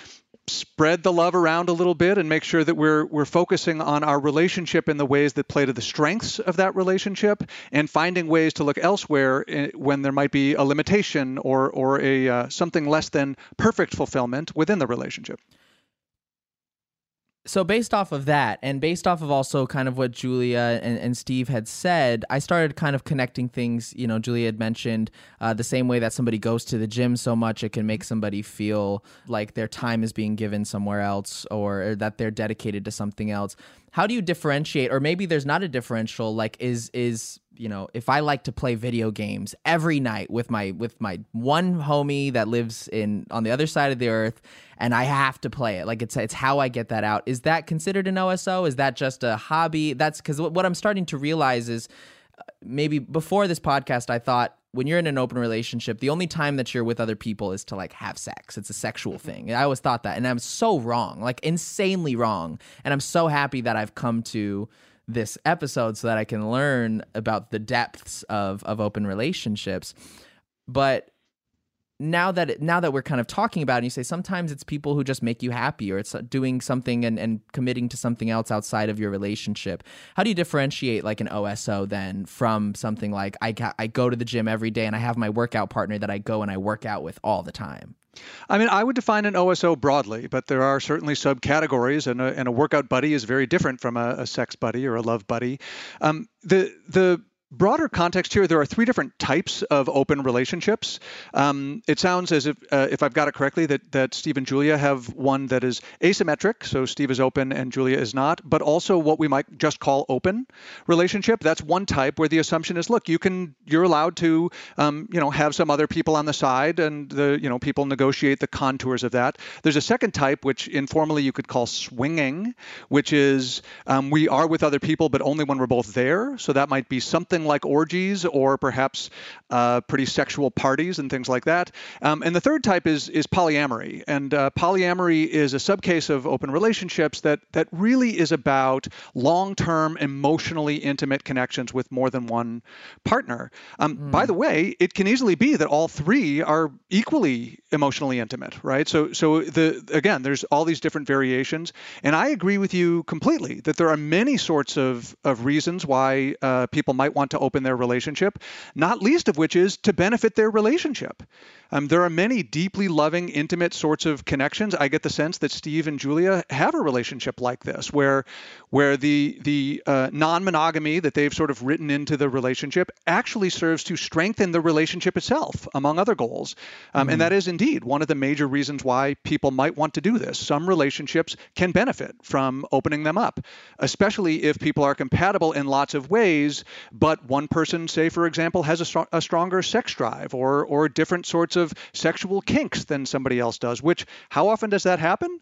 spread the love around a little bit and make sure that we're we're focusing on our relationship in the ways that play to the strengths of that relationship and finding ways to look elsewhere eh, when there might be a limitation or or a uh, something less than perfect fulfillment within the relationship so based off of that and based off of also kind of what julia and, and steve had said i started kind of connecting things you know julia had mentioned uh, the same way that somebody goes to the gym so much it can make somebody feel like their time is being given somewhere else or, or that they're dedicated to something else. How do you differentiate or maybe there's not a differential like is is you know if i like to play video games every night with my with my one homie that lives in on the other side of the earth and i have to play it like it's it's how i get that out is that considered an oso is that just a hobby that's because what i'm starting to realize is uh, maybe before this podcast i thought when you're in an open relationship, the only time that you're with other people is to like have sex. It's a sexual mm-hmm. thing. I always thought that. And I'm so wrong, like insanely wrong. And I'm so happy that I've come to this episode so that I can learn about the depths of, of open relationships. But now that it, now that we're kind of talking about it, you say sometimes it's people who just make you happy or it's doing something and, and committing to something else outside of your relationship. How do you differentiate like an OSO then from something like I, I go to the gym every day and I have my workout partner that I go and I work out with all the time? I mean, I would define an OSO broadly, but there are certainly subcategories, and a, and a workout buddy is very different from a, a sex buddy or a love buddy. Um, the the broader context here, there are three different types of open relationships. Um, it sounds as if, uh, if I've got it correctly, that, that Steve and Julia have one that is asymmetric, so Steve is open and Julia is not, but also what we might just call open relationship. That's one type where the assumption is, look, you can, you're allowed to, um, you know, have some other people on the side, and the, you know, people negotiate the contours of that. There's a second type, which informally you could call swinging, which is um, we are with other people, but only when we're both there. So that might be something something like orgies or perhaps uh, pretty sexual parties and things like that. Um, and the third type is is polyamory, and uh, polyamory is a subcase of open relationships that that really is about long-term, emotionally intimate connections with more than one partner. Um, mm. By the way, it can easily be that all three are equally emotionally intimate, right? So so the again, there's all these different variations, and I agree with you completely that there are many sorts of of reasons why uh, people might want to open their relationship, not least of which is to benefit their relationship. Um, there are many deeply loving, intimate sorts of connections. I get the sense that Steve and Julia have a relationship like this, where where the the uh, non-monogamy that they've sort of written into the relationship actually serves to strengthen the relationship itself, among other goals. Um, mm-hmm. And that is indeed one of the major reasons why people might want to do this. Some relationships can benefit from opening them up, especially if people are compatible in lots of ways, but one person, say for example, has a, a stronger sex drive or or different sorts sorts of sexual kinks than somebody else does, which how often does that happen?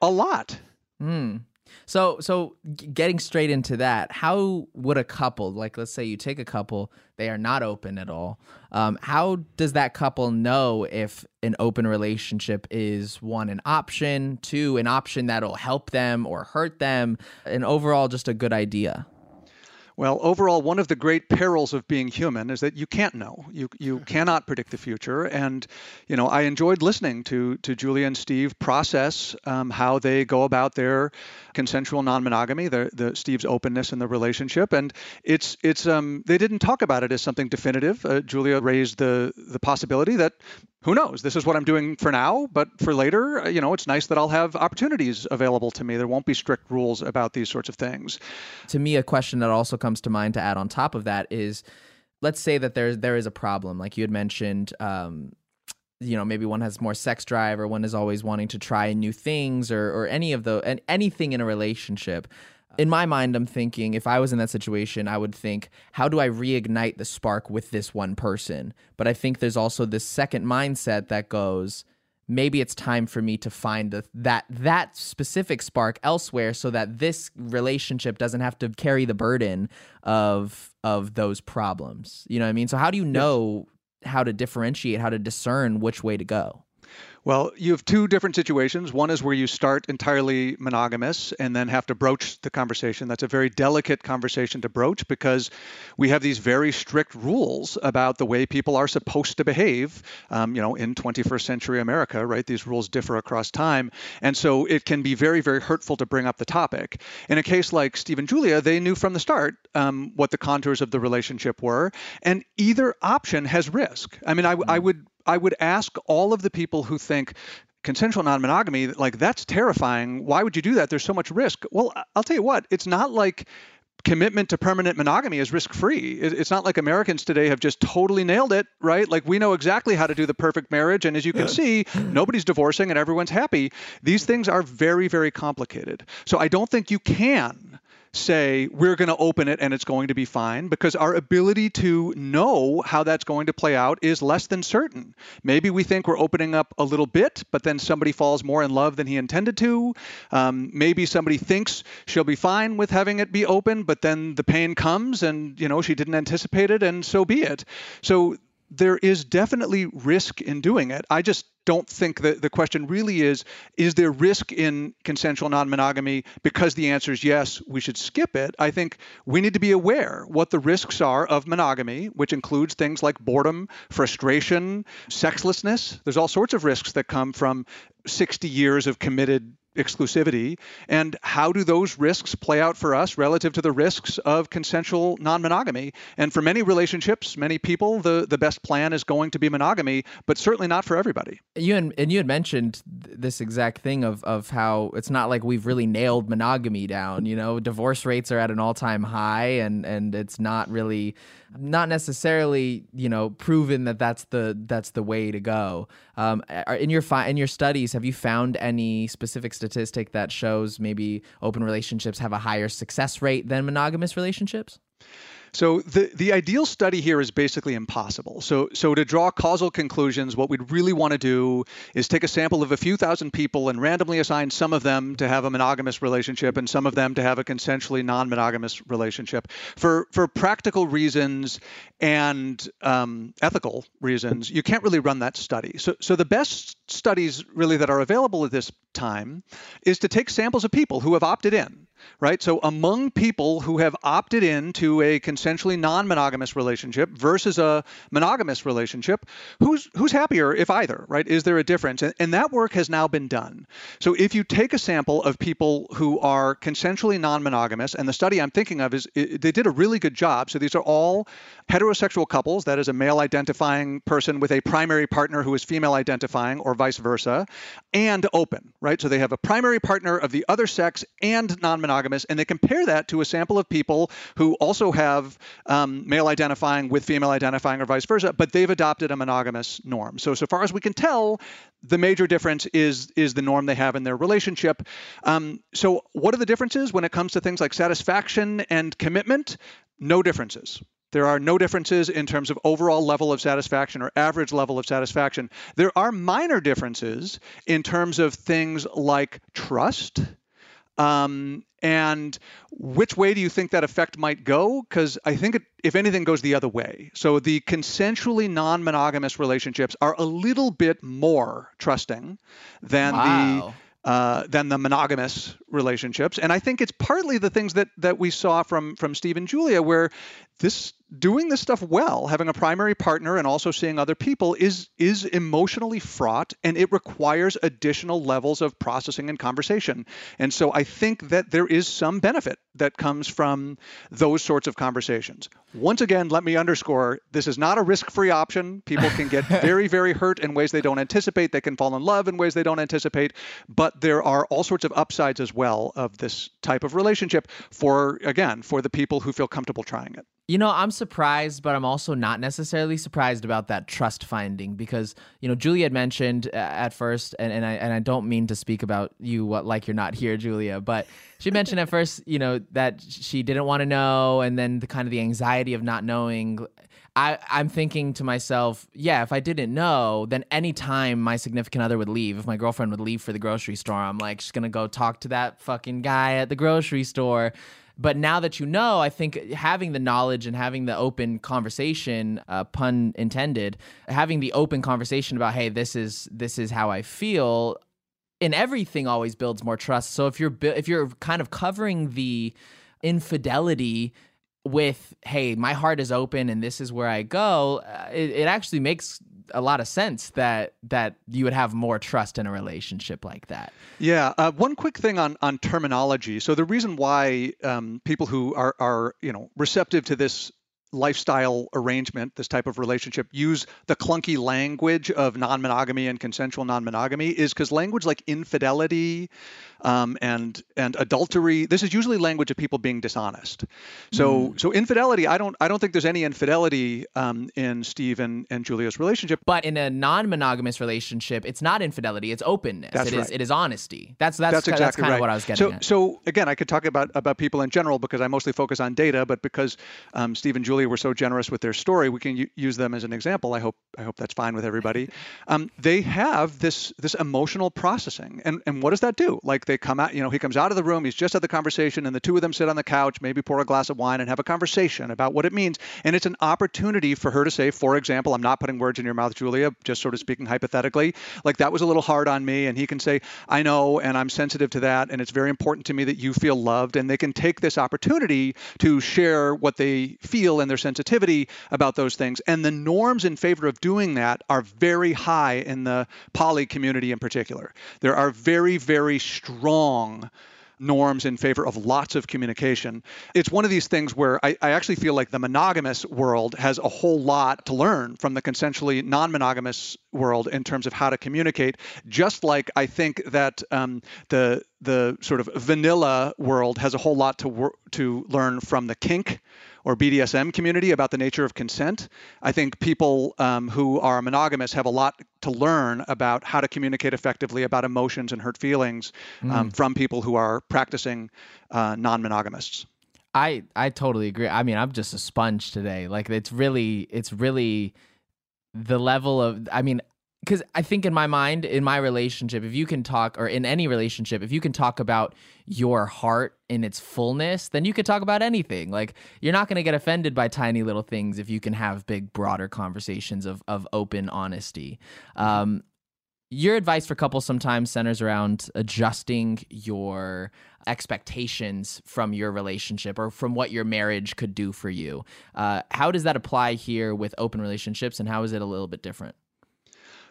A lot. Hmm. So, so getting straight into that, how would a couple, like let's say you take a couple, they are not open at all. Um, how does that couple know if an open relationship is one an option, two an option that'll help them or hurt them, and overall just a good idea? Well, overall, one of the great perils of being human is that you can't know. You you cannot predict the future. And you know, I enjoyed listening to to Julia and Steve process um, how they go about their consensual non-monogamy, the, the Steve's openness in the relationship, and it's it's um, they didn't talk about it as something definitive. Uh, Julia raised the the possibility that who knows? This is what I'm doing for now, but for later, uh, you know, it's nice that I'll have opportunities available to me. There won't be strict rules about these sorts of things. To me, a question that also comes to mind to add on top of that is, let's say that there there is a problem, like you had mentioned. Um, you know, maybe one has more sex drive, or one is always wanting to try new things, or or any of the and anything in a relationship in my mind, I'm thinking if I was in that situation, I would think, how do I reignite the spark with this one person? But I think there's also this second mindset that goes, maybe it's time for me to find the, that that specific spark elsewhere so that this relationship doesn't have to carry the burden of of those problems. You know what I mean? So how do you know how to differentiate, how to discern which way to go? Well, you have two different situations. One is where you start entirely monogamous and then have to broach the conversation. That's a very delicate conversation to broach because we have these very strict rules about the way people are supposed to behave. Um, you know, in 21st century America, right? These rules differ across time, and so it can be very, very hurtful to bring up the topic. In a case like Steve and Julia, they knew from the start um, what the contours of the relationship were, and either option has risk. I mean, I, I would I would ask all of the people who think consensual non-monogamy like that's terrifying why would you do that there's so much risk well i'll tell you what it's not like commitment to permanent monogamy is risk free. It's not like Americans today have just totally nailed it, right? Like we know exactly how to do the perfect marriage. And as you can see, nobody's divorcing and everyone's happy. These things are very, very complicated. So I don't think you can say we're going to open it and it's going to be fine because our ability to know how that's going to play out is less than certain. Maybe we think we're opening up a little bit, but then somebody falls more in love than he intended to. Um, maybe somebody thinks she'll be fine with having it be open, but then the pain comes and you know she didn't anticipate it, and so be it. So there is definitely risk in doing it. I just don't think that the question really is is there risk in consensual non-monogamy? Because the answer is yes we should skip it. I think we need to be aware what the risks are of monogamy which includes things like boredom frustration sexlessness. There's all sorts of risks that come from 60 years of committed exclusivity and how do those risks play out for us relative to the risks of consensual non-monogamy? And for many relationships many people the the best plan is going to be monogamy but certainly not for everybody. You and, and you had mentioned this exact thing of of how it's not like we've really nailed monogamy down you know? Divorce rates are at an all-time high and and it's not really not necessarily you know proven that that's the that's the way to go. Um, in your fi- in your studies have you found any specific statistic that shows maybe open relationships have a higher success rate than monogamous relationships so the, the ideal study here is basically impossible. So so to draw causal conclusions, what we'd really want to do is take a sample of a few thousand people and randomly assign some of them to have a monogamous relationship and some of them to have a consensually non-monogamous relationship. For for practical reasons and um, ethical reasons, you can't really run that study. So so the best studies really that are available at this time is to take samples of people who have opted in right? So among people who have opted into a consensually non-monogamous relationship versus a monogamous relationship, who's who's happier if either, right? Is there a difference? And, and that work has now been done. So if you take a sample of people who are consensually non-monogamous, and the study I'm thinking of is it, they did a really good job. So these are all heterosexual couples, that is a male identifying person with a primary partner who is female identifying or vice versa, and open, right? So they have a primary partner of the other sex and non-monogamous monogamous, and they compare that to a sample of people who also have um, male identifying with female identifying or vice versa, but they've adopted a monogamous norm. So, so far as we can tell, the major difference is is the norm they have in their relationship. Um, so, what are the differences when it comes to things like satisfaction and commitment? No differences. There are no differences in terms of overall level of satisfaction or average level of satisfaction. There are minor differences in terms of things like trust um, and which way do you think that effect might go? Because I think it, if anything, goes the other way. So the consensually non-monogamous relationships are a little bit more trusting than wow. the uh, than the monogamous relationships. And I think it's partly the things that that we saw from from Steve and Julia, where this doing this stuff well, having a primary partner and also seeing other people is is emotionally fraught and it requires additional levels of processing and conversation. And so I think that there is some benefit that comes from those sorts of conversations. Once again, let me underscore this is not a risk-free option. People can get very very hurt in ways they don't anticipate. They can fall in love in ways they don't anticipate, but there are all sorts of upsides as well of this type of relationship for again, for the people who feel comfortable trying it. You know, I'm surprised, but I'm also not necessarily surprised about that trust finding because you know Julia had mentioned uh, at first, and, and I and I don't mean to speak about you what, like you're not here, Julia, but she mentioned at first, you know, that she didn't want to know, and then the kind of the anxiety of not knowing. I, I'm thinking to myself, yeah, if I didn't know, then anytime my significant other would leave, if my girlfriend would leave for the grocery store, I'm like, she's gonna go talk to that fucking guy at the grocery store but now that you know, I think having the knowledge and having the open conversation, uh, pun intended, having the open conversation about, hey, this is this is how I feel, in everything always builds more trust. So if you're if you're kind of covering the infidelity with hey my heart is open and this is where i go uh, it, it actually makes a lot of sense that that you would have more trust in a relationship like that. Yeah uh, one quick thing on on terminology. So the reason why um, people who are are you know receptive to this lifestyle arrangement, this type of relationship, use the clunky language of non monogamy and consensual non monogamy is because language like infidelity um, and and adultery, this is usually language of people being dishonest. So mm. so infidelity, I don't I don't think there's any infidelity um, in Steve and, and Julia's relationship. But in a non monogamous relationship, it's not infidelity, it's openness. That's it right. is, it is honesty. That's that's, that's exactly that's kind right. of what I was getting so, at. So again, I could talk about about people in general because I mostly focus on data, but because um, Steve and Julia were so generous with their story, we can u- use them as an example. I hope I hope that's fine with everybody. Um, they have this this emotional processing, and and what does that do? Like they come out, you know, he comes out of the room, he's just had the conversation, and the two of them sit on the couch, maybe pour a glass of wine and have a conversation about what it means, and it's an opportunity for her to say, for example, I'm not putting words in your mouth, Julia, just sort of speaking hypothetically, like that was a little hard on me, and he can say, I know, and I'm sensitive to that, and it's very important to me that you feel loved, and they can take this opportunity to share what they feel and their sensitivity about those things. And the norms in favor of doing that are very high in the poly community in particular. There are very, very strong norms in favor of lots of communication. It's one of these things where I, I, actually feel like the monogamous world has a whole lot to learn from the consensually non monogamous world in terms of how to communicate, just like I think that um, the the sort of vanilla world has a whole lot to wor- to learn from the kink or BDSM community about the nature of consent. I think people um, who are monogamous have a lot to learn about how to communicate effectively about emotions and hurt feelings um, Mm. from people who are practicing uh, non-monogamists. I I totally agree. I mean, I'm just a sponge today. Like it's really it's really the level of I mean, cuz I think in my mind in my relationship, if you can talk or in any relationship, if you can talk about your heart in its fullness, then you could talk about anything. Like you're not going to get offended by tiny little things if you can have big broader conversations of of open honesty. Um your advice for couples sometimes centers around adjusting your expectations from your relationship or from what your marriage could do for you. Uh, how does that apply here with open relationships, and how is it a little bit different?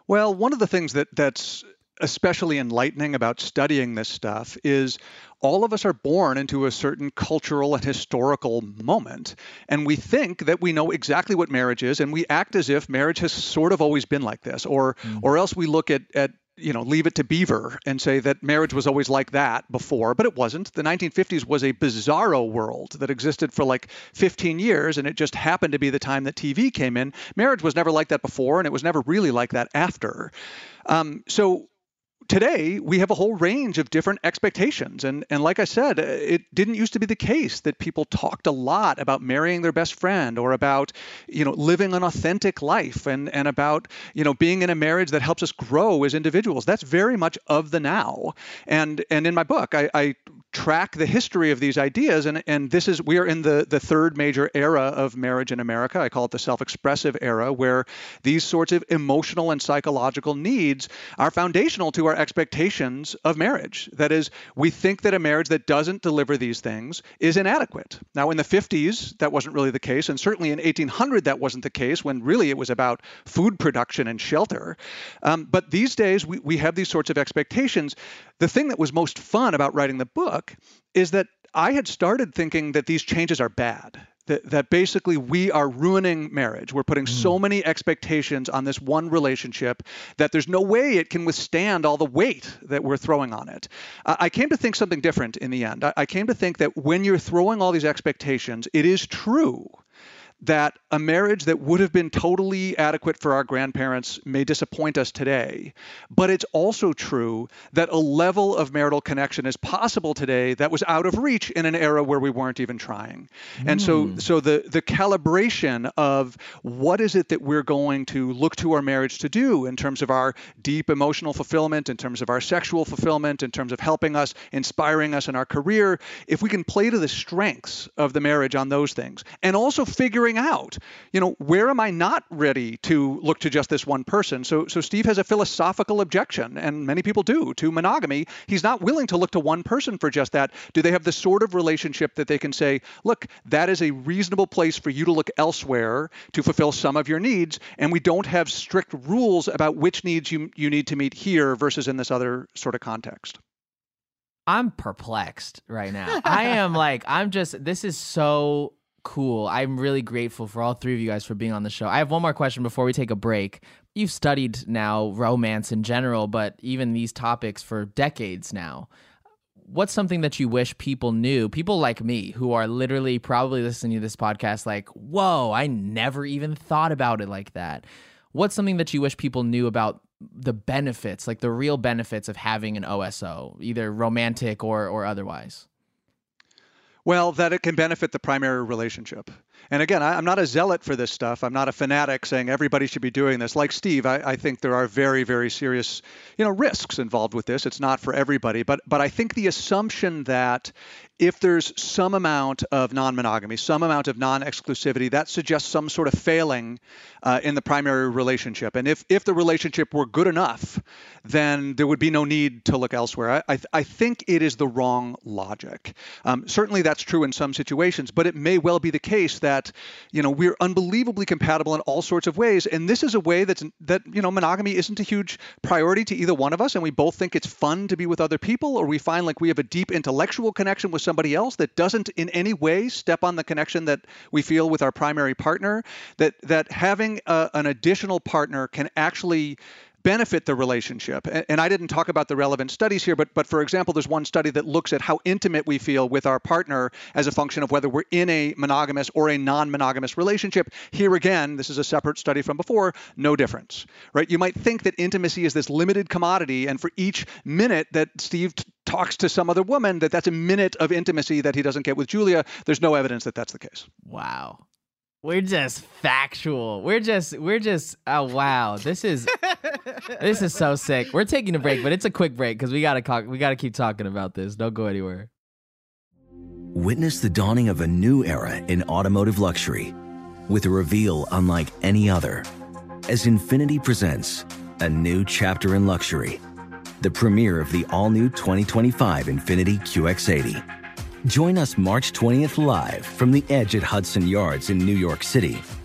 Well, one of the things that that's especially enlightening about studying this stuff is all of us are born into a certain cultural and historical moment and we think that we know exactly what marriage is and we act as if marriage has sort of always been like this or hmm. or else we look at at you know leave it to beaver and say that marriage was always like that before but it wasn't. The 1950s was a bizarro world that existed for like 15 years and it just happened to be the time that tv came in. Marriage was never like that before and it was never really like that after. Um, so today we have a whole range of different expectations. And and like i said it didn't used to be the case that people talked a lot about marrying their best friend or about you know living an authentic life and and about you know being in a marriage that helps us grow as individuals. That's very much of the now. And and in my book i, I track the history of these ideas. And and this is we are in the the third major era of marriage in america. I call it the self-expressive era where these sorts of emotional and psychological needs are foundational to our expectations of marriage. That is, we think that a marriage that doesn't deliver these things is inadequate. Now, in the 50s, that wasn't really the case, and certainly in 1800, that wasn't the case when really it was about food production and shelter. Um, but these days, we, we have these sorts of expectations. The thing that was most fun about writing the book is that I had started thinking that these changes are bad that, that basically we are ruining marriage. We're putting so many expectations on this one relationship that there's no way it can withstand all the weight that we're throwing on it. Uh, I came to think something different in the end. I, I came to think that when you're throwing all these expectations, it is true that a marriage that would have been totally adequate for our grandparents may disappoint us today. But it's also true that a level of marital connection is possible today that was out of reach in an era where we weren't even trying. Mm. And so Hmm. so the the calibration of what is it that we're going to look to our marriage to do in terms of our deep emotional fulfillment, in terms of our sexual fulfillment, in terms of helping us, inspiring us in our career, if we can play to the strengths of the marriage on those things and also figuring out, you know, where am I not ready to look to just this one person? So so Steve has a philosophical objection and many people do to monogamy. He's not willing to look to one person for just that. Do they have the sort of relationship that they can say, look, that is a reasonable place for you to look elsewhere to fulfill some of your needs and we don't have strict rules about which needs you you need to meet here versus in this other sort of context. I'm perplexed right now. I am like, I'm just, this is so cool. I'm really grateful for all three of you guys for being on the show. I have one more question before we take a break. You've studied now romance in general, but even these topics for decades now. What's something that you wish people knew? People like me who are literally probably listening to this podcast, like, whoa, I never even thought about it like that. What's something that you wish people knew about the benefits, like the real benefits of having an OSO, either romantic or or otherwise? Well, that it can benefit the primary relationship. And again, I, am not a zealot for this stuff. I'm not a fanatic saying everybody should be doing this. Like Steve, I, I, think there are very, very serious, you know, risks involved with this. It's not for everybody. But but I think the assumption that if there's some amount of non-monogamy, some amount of non-exclusivity, that suggests some sort of failing uh, in the primary relationship. And if if the relationship were good enough, then there would be no need to look elsewhere. I I, I think it is the wrong logic. Um, certainly that's true in some situations, but it may well be the case that you know we're unbelievably compatible in all sorts of ways, and this is a way that's that you know monogamy isn't a huge priority to either one of us, and we both think it's fun to be with other people, or we find like we have a deep intellectual connection with somebody else that doesn't in any way step on the connection that we feel with our primary partner. That that having a, an additional partner can actually benefit the relationship. And I didn't talk about the relevant studies here, but but for example, there's one study that looks at how intimate we feel with our partner as a function of whether we're in a monogamous or a non-monogamous relationship. Here again, this is a separate study from before, no difference. Right? You might think that intimacy is this limited commodity and for each minute that Steve t- talks to some other woman that that's a minute of intimacy that he doesn't get with Julia. There's no evidence that that's the case. Wow. We're just factual. We're just we're just oh wow. This is this is so sick. We're taking a break, but it's a quick break because we gotta we gotta keep talking about this. Don't go anywhere. Witness the dawning of a new era in automotive luxury with a reveal unlike any other as Infiniti presents a new chapter in luxury. The premiere of the all-new 2025 Infiniti QX80. Join us March 20th live from the edge at Hudson Yards in New York City,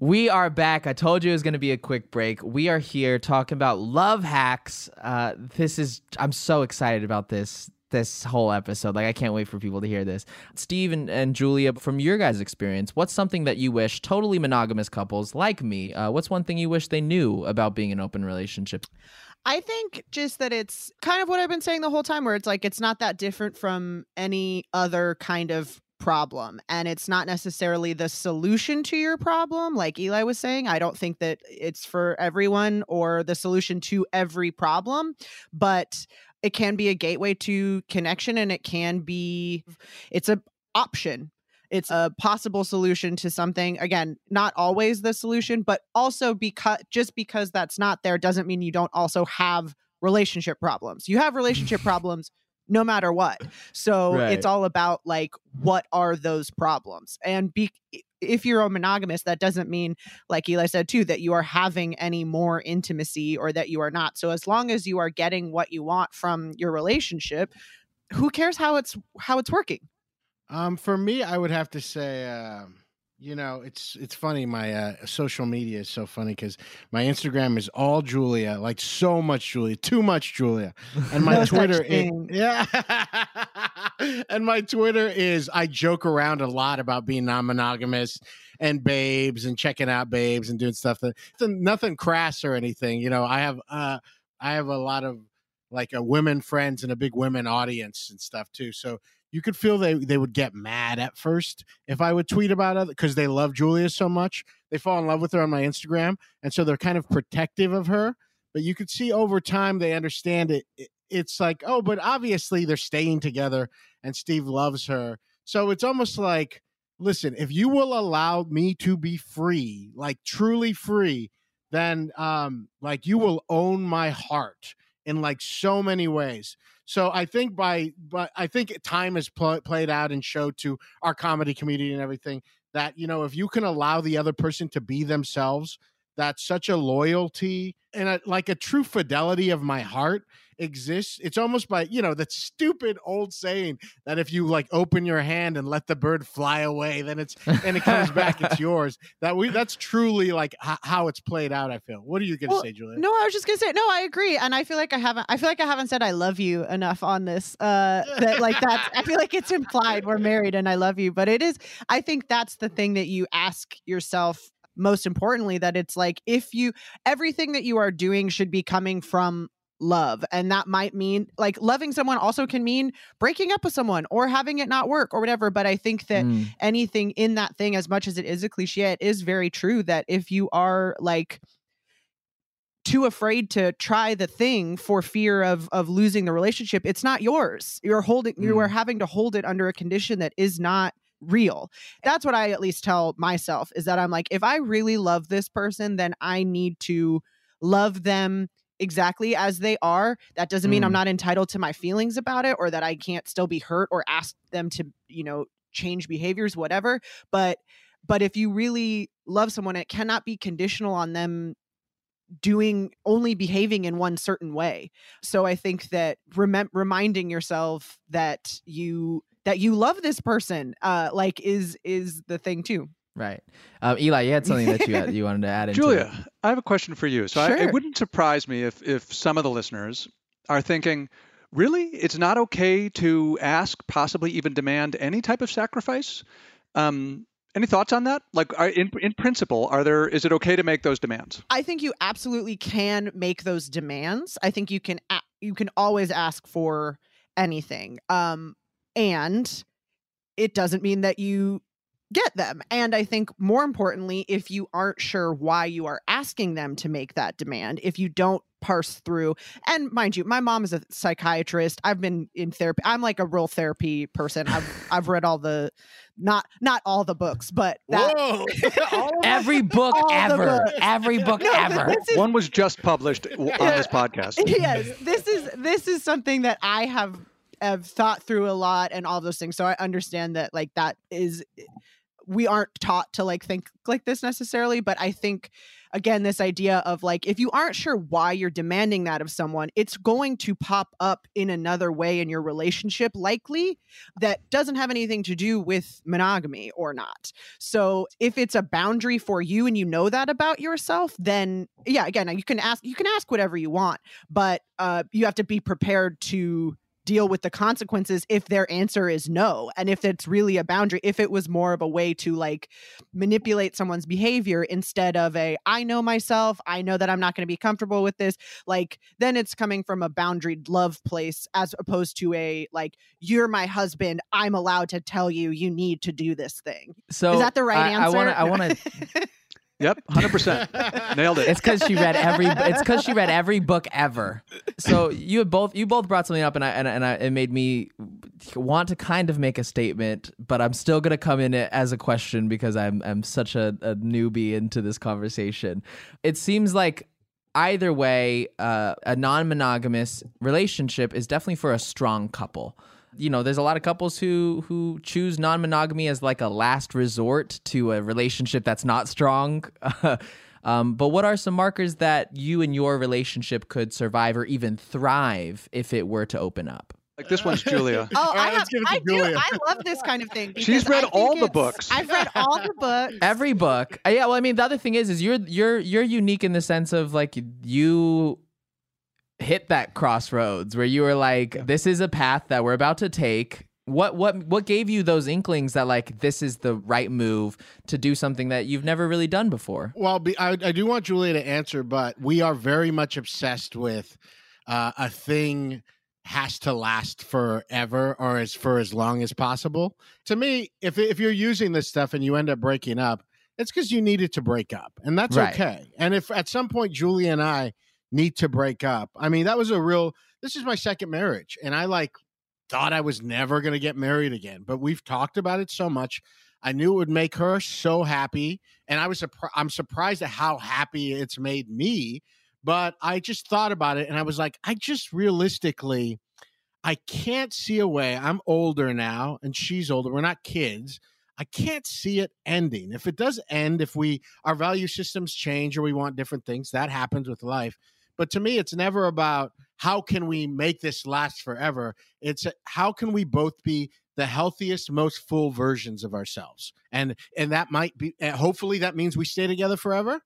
We are back. I told you it was going to be a quick break. We are here talking about love hacks. Uh, this is I'm so excited about this this whole episode. Like I can't wait for people to hear this. Steve and, and Julia, from your guys' experience, what's something that you wish totally monogamous couples like me? Uh, what's one thing you wish they knew about being an open relationship? I think just that it's kind of what I've been saying the whole time, where it's like it's not that different from any other kind of problem and it's not necessarily the solution to your problem like Eli was saying I don't think that it's for everyone or the solution to every problem but it can be a gateway to connection and it can be mm. it's a option. It's a possible solution to something again not always the solution but also because just because that's not there doesn't mean you don't also have relationship problems. You have relationship problems no matter what. So Right. it's all about like what are those problems? And be if you're a monogamous, that doesn't mean, like Eli said too, that you are having any more intimacy or that you are not. So as long as you are getting what you want from your relationship, who cares how it's how it's working? Um, for me, I would have to say, um, you know, it's it's funny. My uh, social media is so funny because my Instagram is all Julia, like so much Julia, too much Julia, and my No Twitter, is, yeah, and my Twitter is I joke around a lot about being non-monogamous and babes and checking out babes and doing stuff that nothing crass or anything. You know, I have uh, I have a lot of like a women friends and a big women audience and stuff too. So you could feel they they would get mad at first if I would tweet about it because they love Julia so much. They fall in love with her on my Instagram, and so they're kind of protective of her. But you could see over time they understand it. it- It's like, oh, but obviously they're staying together, and Steve loves her. So it's almost like listen, if you will allow me to be free, like truly free, then um like you will own my heart in like so many ways. So I think by but I think time has pl- played out and showed to our comedy community and everything that you know if you can allow the other person to be themselves, that's such a loyalty and a, like a true fidelity of my heart exists. It's almost by, you know, that stupid old saying that if you like open your hand and let the bird fly away, then it's and it comes back, it's yours. That we that's truly like h- how it's played out, I feel. What are you gonna Well, say, Julia? No, I was just gonna say no. I agree, and I feel like I haven't. I feel like I haven't said I love you enough on this. Uh, that like that. I feel like it's implied we're married and I love you, but it is. I think that's the thing that you ask yourself most importantly. That it's like if you everything that you are doing should be coming from love and that might mean like loving someone also can mean breaking up with someone or having it not work or whatever but i think that Mm. anything in that thing as much as it is a cliche it is very true that if you are like too afraid to try the thing for fear of of losing the relationship it's not yours. You're holding you are having to hold it under a condition that is not real. That's what i at least tell myself is that i'm like if i really love this person then i need to love them exactly as they are that doesn't mean i'm Mm. not entitled to my feelings about it or that i can't still be hurt or ask them to you know change behaviors whatever but but if you really love someone it cannot be conditional on them doing only behaving in one certain way so i think that remem- reminding yourself that you that you love this person uh like is is the thing too Right. Um, Eli, you had something that you had, you wanted to add into Julia, it. I have a question for you. So I, it wouldn't surprise me if if some of the listeners are thinking, really, it's not okay to ask, possibly even demand any type of sacrifice. Um, any thoughts on that? Like, are, in in principle, are there? Is it okay to make those demands? I think you absolutely can make those demands. I think you can a- you can always ask for anything. Um and it doesn't mean that you get them. And I think more importantly, if you aren't sure why you are asking them to make that demand, if you don't parse through and mind you, my mom is a psychiatrist. I've been in therapy. I'm like a real therapy person. I've I've read all the not not all the books, but that Every book ever. Every book No, ever. is- One was just published on this podcast. yes this is this is something that i have have thought through a lot and all those things so i understand that like that is we aren't taught to like think like this necessarily but i think again this idea of like if you aren't sure why you're demanding that of someone it's going to pop up in another way in your relationship likely that doesn't have anything to do with monogamy or not. So if it's a boundary for you and you know that about yourself then yeah again you can ask you can ask whatever you want but uh you have to be prepared to deal with the consequences if their answer is no and if it's really a boundary if it was more of a way to like manipulate someone's behavior instead of a i know myself i know that i'm not going to be comfortable with this like then it's coming from a boundaried love place as opposed to a like you're my husband i'm allowed to tell you you need to do this thing So is that the right I, answer I want to. I want to. Yep, hundred percent, nailed it. It's because she read every. It's because she read every book ever. So you both. You both brought something up, and I and, and I, it made me want to kind of make a statement, but I'm still gonna come in it as a question because I'm I'm such a, a newbie into this conversation. It seems like either way, uh, a non-monogamous relationship is definitely for a strong couple. You know, there's a lot of couples who who choose non-monogamy as like a last resort to a relationship that's not strong. um, but what are some markers that you and your relationship could survive or even thrive if it were to open up? Like this one's Julia. Oh, All right, I, have, let's give it to I do. I love this kind of thing. She's read all the books. I've read all the books. Every book. Uh, Yeah, well, I mean, the other thing is, is you're you're you're unique in the sense of like you hit that crossroads where you were like, this is a path that we're about to take. What what what gave you those inklings that like this is the right move to do something that you've never really done before? Well, be, I, I do want Julia to answer, but we are very much obsessed with uh, a thing has to last forever or as for as long as possible. To me, if if you're using this stuff and you end up breaking up, it's because you needed to break up, and that's Right. okay. And if at some point Julia and I need to break up, I mean, that was a real. This is my second marriage, and I like thought I was never going to get married again, but we've talked about it so much. I knew it would make her so happy, and I was surprised. I'm surprised at how happy it's made me. But I just thought about it, and I was like, I just realistically, I can't see a way. I'm older now, and she's older. We're not kids. I can't see it ending. If it does end, if we our value systems change or we want different things, that happens with life. But to me, it's never about how can we make this last forever. It's how can we both be the healthiest, most full versions of ourselves, and and that might be. Hopefully, that means we stay together forever.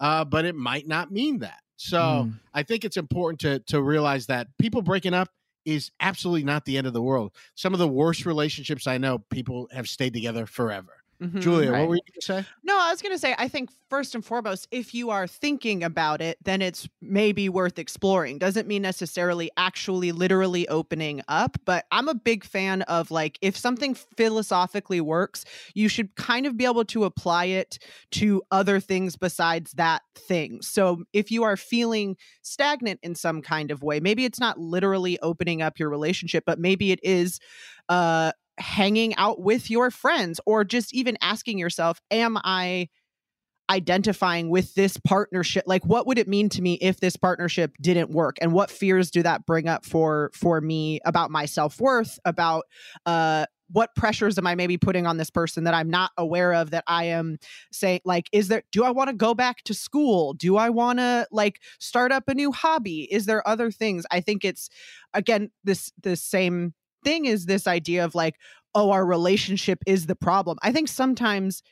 Uh, but it might not mean that. So mm. I think it's important to to realize that people breaking up is absolutely not the end of the world. Some of the worst relationships I know, people have stayed together forever. Mm-hmm, Julia, right. what were you going to say? No, I was going to say, I think first and foremost, if you are thinking about it, then it's maybe worth exploring. Doesn't mean necessarily actually literally opening up, but I'm a big fan of like, if something philosophically works, you should kind of be able to apply it to other things besides that thing. So if you are feeling stagnant in some kind of way, maybe it's not literally opening up your relationship, but maybe it is uh hanging out with your friends or just even asking yourself, am I identifying with this partnership? Like what would it mean to me if this partnership didn't work? And what fears do that bring up for for me about my self-worth about uh what pressures am I maybe putting on this person that I'm not aware of that I am saying like is there do I want to go back to school? Do I want to like start up a new hobby? Is there other things? I think it's again this the same thing is this idea of like, oh, our relationship is the problem. I think sometimes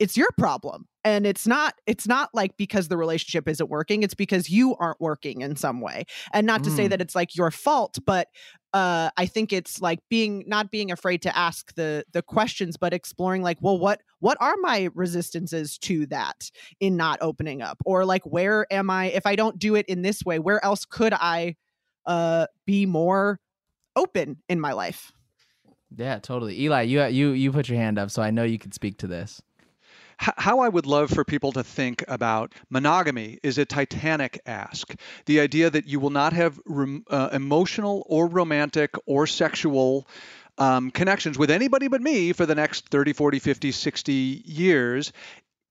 it's your problem and it's not it's not like because the relationship isn't working it's because you aren't working in some way and not to say mm. that it's like your fault but uh i think it's like being not being afraid to ask the the questions but exploring like well what what are my resistances to that in not opening up or like where am i if i don't do it in this way where else could i uh be more open in my life. Yeah, totally. Eli, you you you put your hand up, so I know you could speak to this. How I would love for people to think about monogamy is a titanic ask. The idea that you will not have uh, emotional or romantic or sexual um, connections with anybody but me for the next 30, 40, 50, 60 years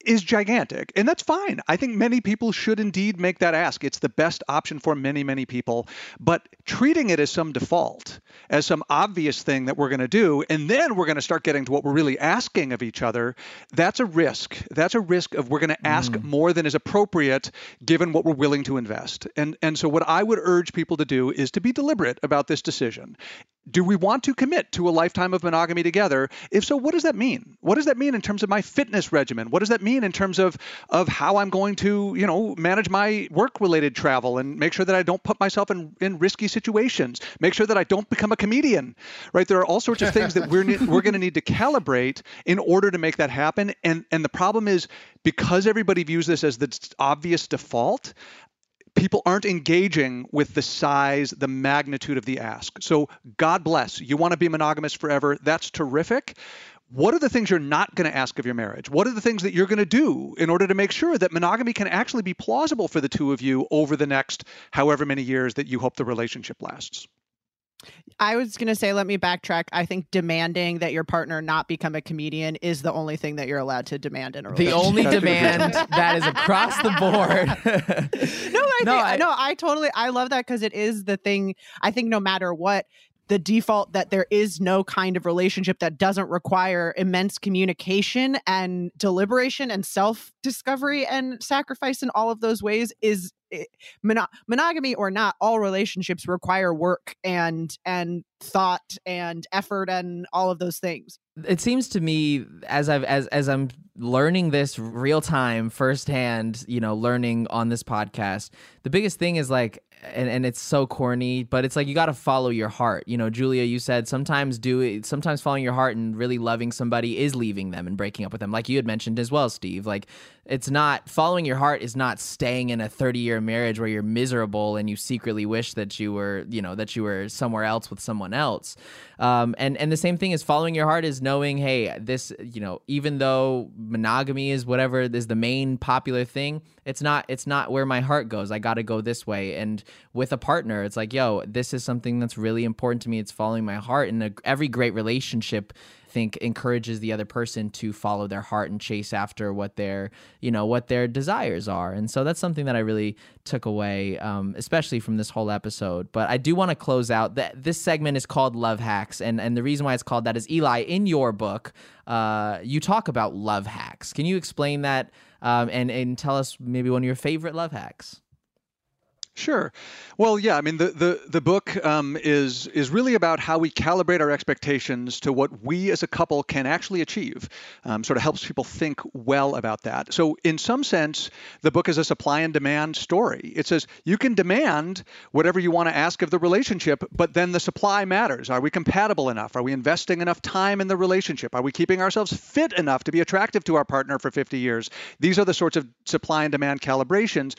is gigantic. And that's fine. I think many people should indeed make that ask. It's the best option for many, many people. But treating it as some default, as some obvious thing that we're going to do, and then we're going to start getting to what we're really asking of each other, that's a risk. That's a risk of we're going to ask mm. more than is appropriate given what we're willing to invest. And and so what I would urge people to do is to be deliberate about this decision. Do we want to commit to a lifetime of monogamy together? If so, what does that mean? What does that mean in terms of my fitness regimen? What does that mean in terms of of how I'm going to, you know, manage my work-related travel and make sure that I don't put myself in, in risky situations? Make sure that I don't become a comedian, right? There are all sorts of things that we're we're going to need to calibrate in order to make that happen. And and the problem is because everybody views this as the obvious default, people aren't engaging with the size, the magnitude of the ask. So, God bless. You want to be monogamous forever. That's terrific. What are the things you're not going to ask of your marriage? What are the things that you're going to do in order to make sure that monogamy can actually be plausible for the two of you over the next however many years that you hope the relationship lasts? I was going to say, let me backtrack. I think demanding that your partner not become a comedian is the only thing that you're allowed to demand in a relationship. The only demand that is across the board. no, I no, think, I, no, I totally, I love that because it is the thing. I think no matter what, the default that there is no kind of relationship that doesn't require immense communication and deliberation and self discovery and sacrifice in all of those ways is Mono- monogamy or not all relationships require work and and thought and effort and all of those things. It seems to me as i've as as i'm learning this real time firsthand you know learning on this podcast the biggest thing is like and, and it's so corny, but it's like you got to follow your heart. You know, Julia, you said sometimes do it, sometimes following your heart and really loving somebody is leaving them and breaking up with them, like you had mentioned as well, Steve. Like it's not following your heart is not staying in a 30 year marriage where you're miserable and you secretly wish that you were, you know, that you were somewhere else with someone else. Um, and and the same thing is following your heart is knowing, hey, this, you know, even though monogamy is whatever is the main popular thing, it's not it's not where my heart goes. I got to go this way and with a partner. It's like, yo, this is something that's really important to me. It's following my heart. And a, every great relationship think encourages the other person to follow their heart and chase after what their you know what their desires are. And so that's something that i really took away um, especially from this whole episode. But i do want to close out that this segment is called love hacks. And and the reason why it's called that is eli in your book uh, you talk about love hacks. Can you explain that um, and and tell us maybe one of your favorite love hacks Sure. Well, yeah. I mean, the the the book um, is is really about how we calibrate our expectations to what we as a couple can actually achieve. Um, sort of helps people think well about that. So, in some sense, the book is a supply and demand story. It says you can demand whatever you want to ask of the relationship, but then the supply matters. Are we compatible enough? Are we investing enough time in the relationship? Are we keeping ourselves fit enough to be attractive to our partner for 50 years? These are the sorts of supply and demand calibrations.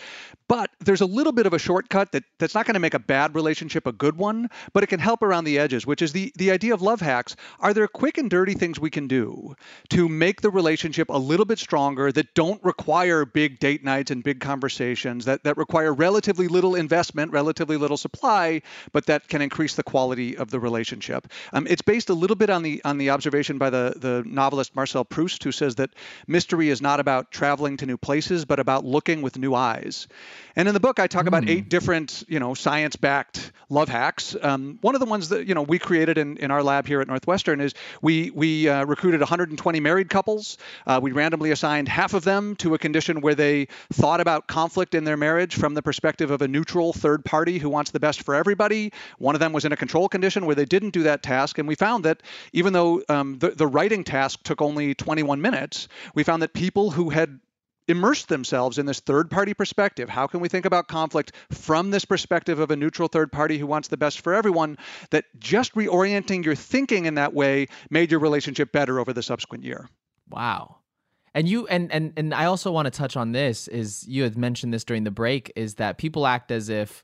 But there's a little bit of a shortcut that, that's not going to make a bad relationship a good one, but it can help around the edges, which is the, the idea of love hacks. Are there quick and dirty things we can do to make the relationship a little bit stronger that don't require big date nights and big conversations, that, that require relatively little investment, relatively little supply, but that can increase the quality of the relationship? Um, it's based a little bit on the on the observation by the, the novelist Marcel Proust, who says that mystery is not about traveling to new places, but about looking with new eyes. And in the book, I talk mm. about eight different, you know, science-backed love hacks. Um, one of the ones that you know we created in, in our lab here at Northwestern is we we uh, recruited 120 married couples. Uh, we randomly assigned half of them to a condition where they thought about conflict in their marriage from the perspective of a neutral third party who wants the best for everybody. One of them was in a control condition where they didn't do that task, and we found that even though um, the the writing task took only 21 minutes, we found that people who had immerse themselves in this third party perspective. How can we think about conflict from this perspective of a neutral third party who wants the best for everyone? That just reorienting your thinking in that way made your relationship better over the subsequent year. Wow. And you and and and I also want to touch on this is you had mentioned this during the break is that people act as if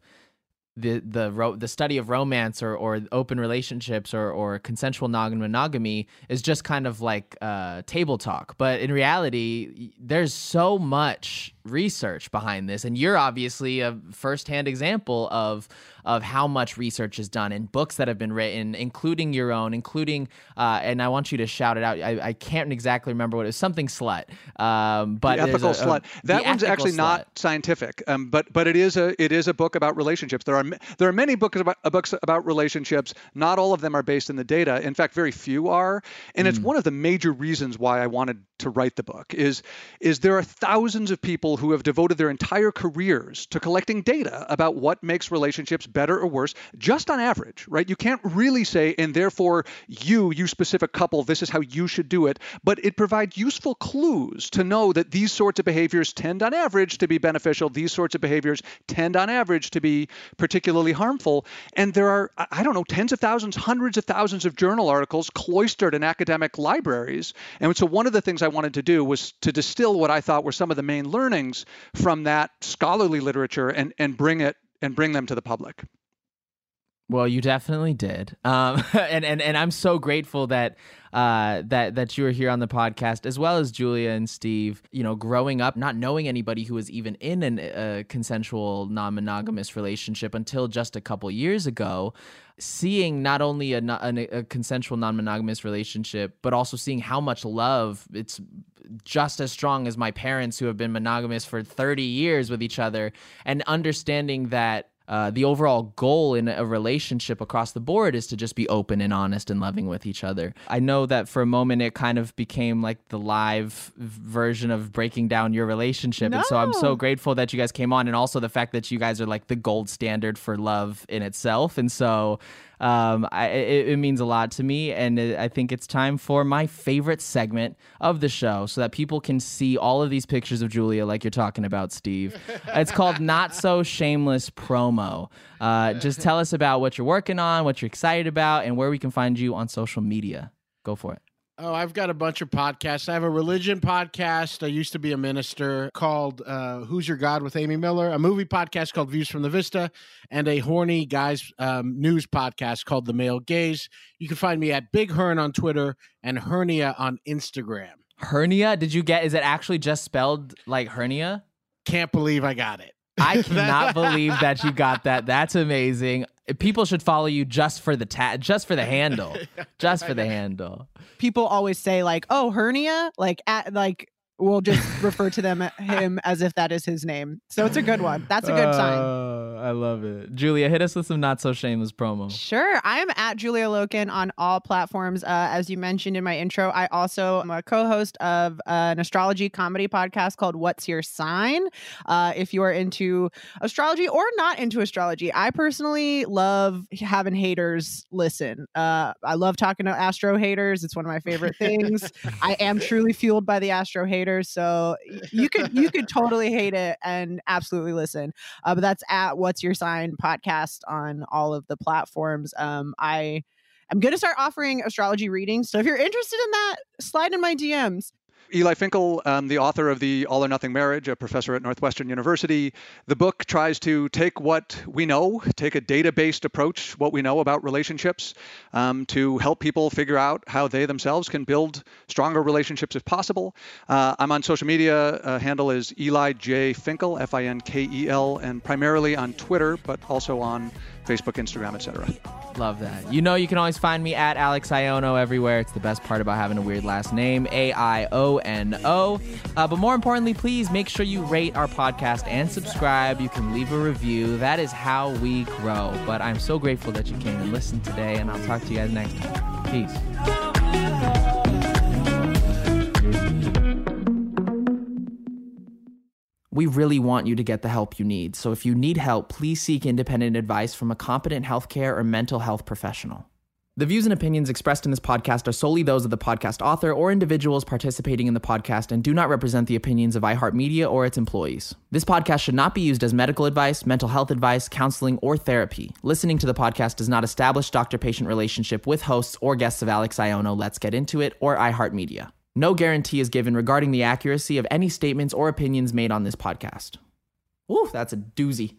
the the ro- the study of romance or, or open relationships or, or consensual non-monogamy is just kind of like uh, table talk. But in reality there's so much research behind this. And you're obviously a firsthand example of of how much research is done in books that have been written including your own including uh, and i want you to shout it out. I, I can't exactly remember what it was something slut. Um, but the ethical a, slut. that one's actually slut. not scientific um, but but it is a it is a book about relationships. There are there are many books about uh, books about relationships. Not all of them are based in the data. In fact very few are. And mm. it's one of the major reasons why i wanted to write the book is is there are thousands of people who have devoted their entire careers to collecting data about what makes relationships better or worse, just on average, right? You can't really say, and therefore you, you specific couple, this is how you should do it, but it provides useful clues to know that these sorts of behaviors tend on average to be beneficial, these sorts of behaviors tend on average to be particularly harmful. And there are, I don't know, tens of thousands, hundreds of thousands of journal articles cloistered in academic libraries. And so one of the things I wanted to do was to distill what I thought were some of the main learnings from that scholarly literature and, and bring it and bring them to the public. Well, you definitely did, um, and and and I'm so grateful that uh, that that you were here on the podcast, as well as Julia and Steve. You know, growing up, not knowing anybody who was even in a uh, consensual, non-monogamous relationship until just a couple years ago, seeing not only a, a, a consensual, non-monogamous relationship, but also seeing how much love it's just as strong as my parents who have been monogamous for 30 years with each other, and understanding that uh, the overall goal in a relationship across the board is to just be open and honest and loving with each other. I know that for a moment it kind of became like the live version of breaking down your relationship. No. And so I'm so grateful that you guys came on and also the fact that you guys are like the gold standard for love in itself. And so um, I, it, it, means a lot to me, and I think it's time for my favorite segment of the show, so that people can see all of these pictures of Julia, like you're talking about, Steve. it's called Not So Shameless Promo. Uh, just tell us about what you're working on, what you're excited about, and where we can find you on social media. Go for it. Oh, I've got a bunch of podcasts. I have a religion podcast. I used to be a minister called uh, Who's Your God with Amy Miller, a movie podcast called Views from the Vista, and a horny guys um, news podcast called The Male Gaze. You can find me at Big Hern on Twitter and Hernia on Instagram. Hernia? Did you get? Is it actually just spelled like hernia? Can't believe I got it. I cannot believe that you got that. That's amazing. People should follow you just for the ta- just for the handle, just for the handle. People always say like, "Oh, hernia," like at like we'll just refer to them him as if that is his name. So it's a good one. That's a good uh, sign. I love it. Julia, hit us with some not so shameless promo. Sure. I am at Julia Loken on all platforms. Uh, as you mentioned in my intro, I also am a co-host of uh, an astrology comedy podcast called What's Your Sign. Uh, if you are into astrology or not into astrology, I personally love having haters listen. Uh, I love talking to astro haters. It's one of my favorite things. I am truly fueled by the astro haters So you could you could totally hate it and absolutely listen. Uh, but that's at What's Your Sign podcast on all of the platforms. Um, I I'm going to start offering astrology readings. So if you're interested in that, slide in my DMs. Eli Finkel, um, the author of The All or Nothing Marriage, a professor at Northwestern University. The book tries to take what we know, take a data based approach, what we know about relationships, um, to help people figure out how they themselves can build stronger relationships if possible. Uh, I'm on social media. Uh, handle is Eli J. Finkel, F I N K E L, and primarily on Twitter, but also on Facebook, Instagram, etc. Love that. You know, you can always find me at Alex Aiono everywhere. It's the best part about having a weird last name, A I O N O. Uh, but more importantly, please make sure you rate our podcast and subscribe. You can leave a review. That is how we grow. But I'm so grateful that you came and listened today, and I'll talk to you guys next time. Peace. We really want you to get the help you need. So if you need help, please seek independent advice from a competent healthcare or mental health professional. The views and opinions expressed in this podcast are solely those of the podcast author or individuals participating in the podcast and do not represent the opinions of iHeartMedia or its employees. This podcast should not be used as medical advice, mental health advice, counseling, or therapy. Listening to the podcast does not establish doctor patient relationship with hosts or guests of Alex Aiono, Let's Get Into It, or iHeartMedia. No guarantee is given regarding the accuracy of any statements or opinions made on this podcast. Ooh, that's a doozy.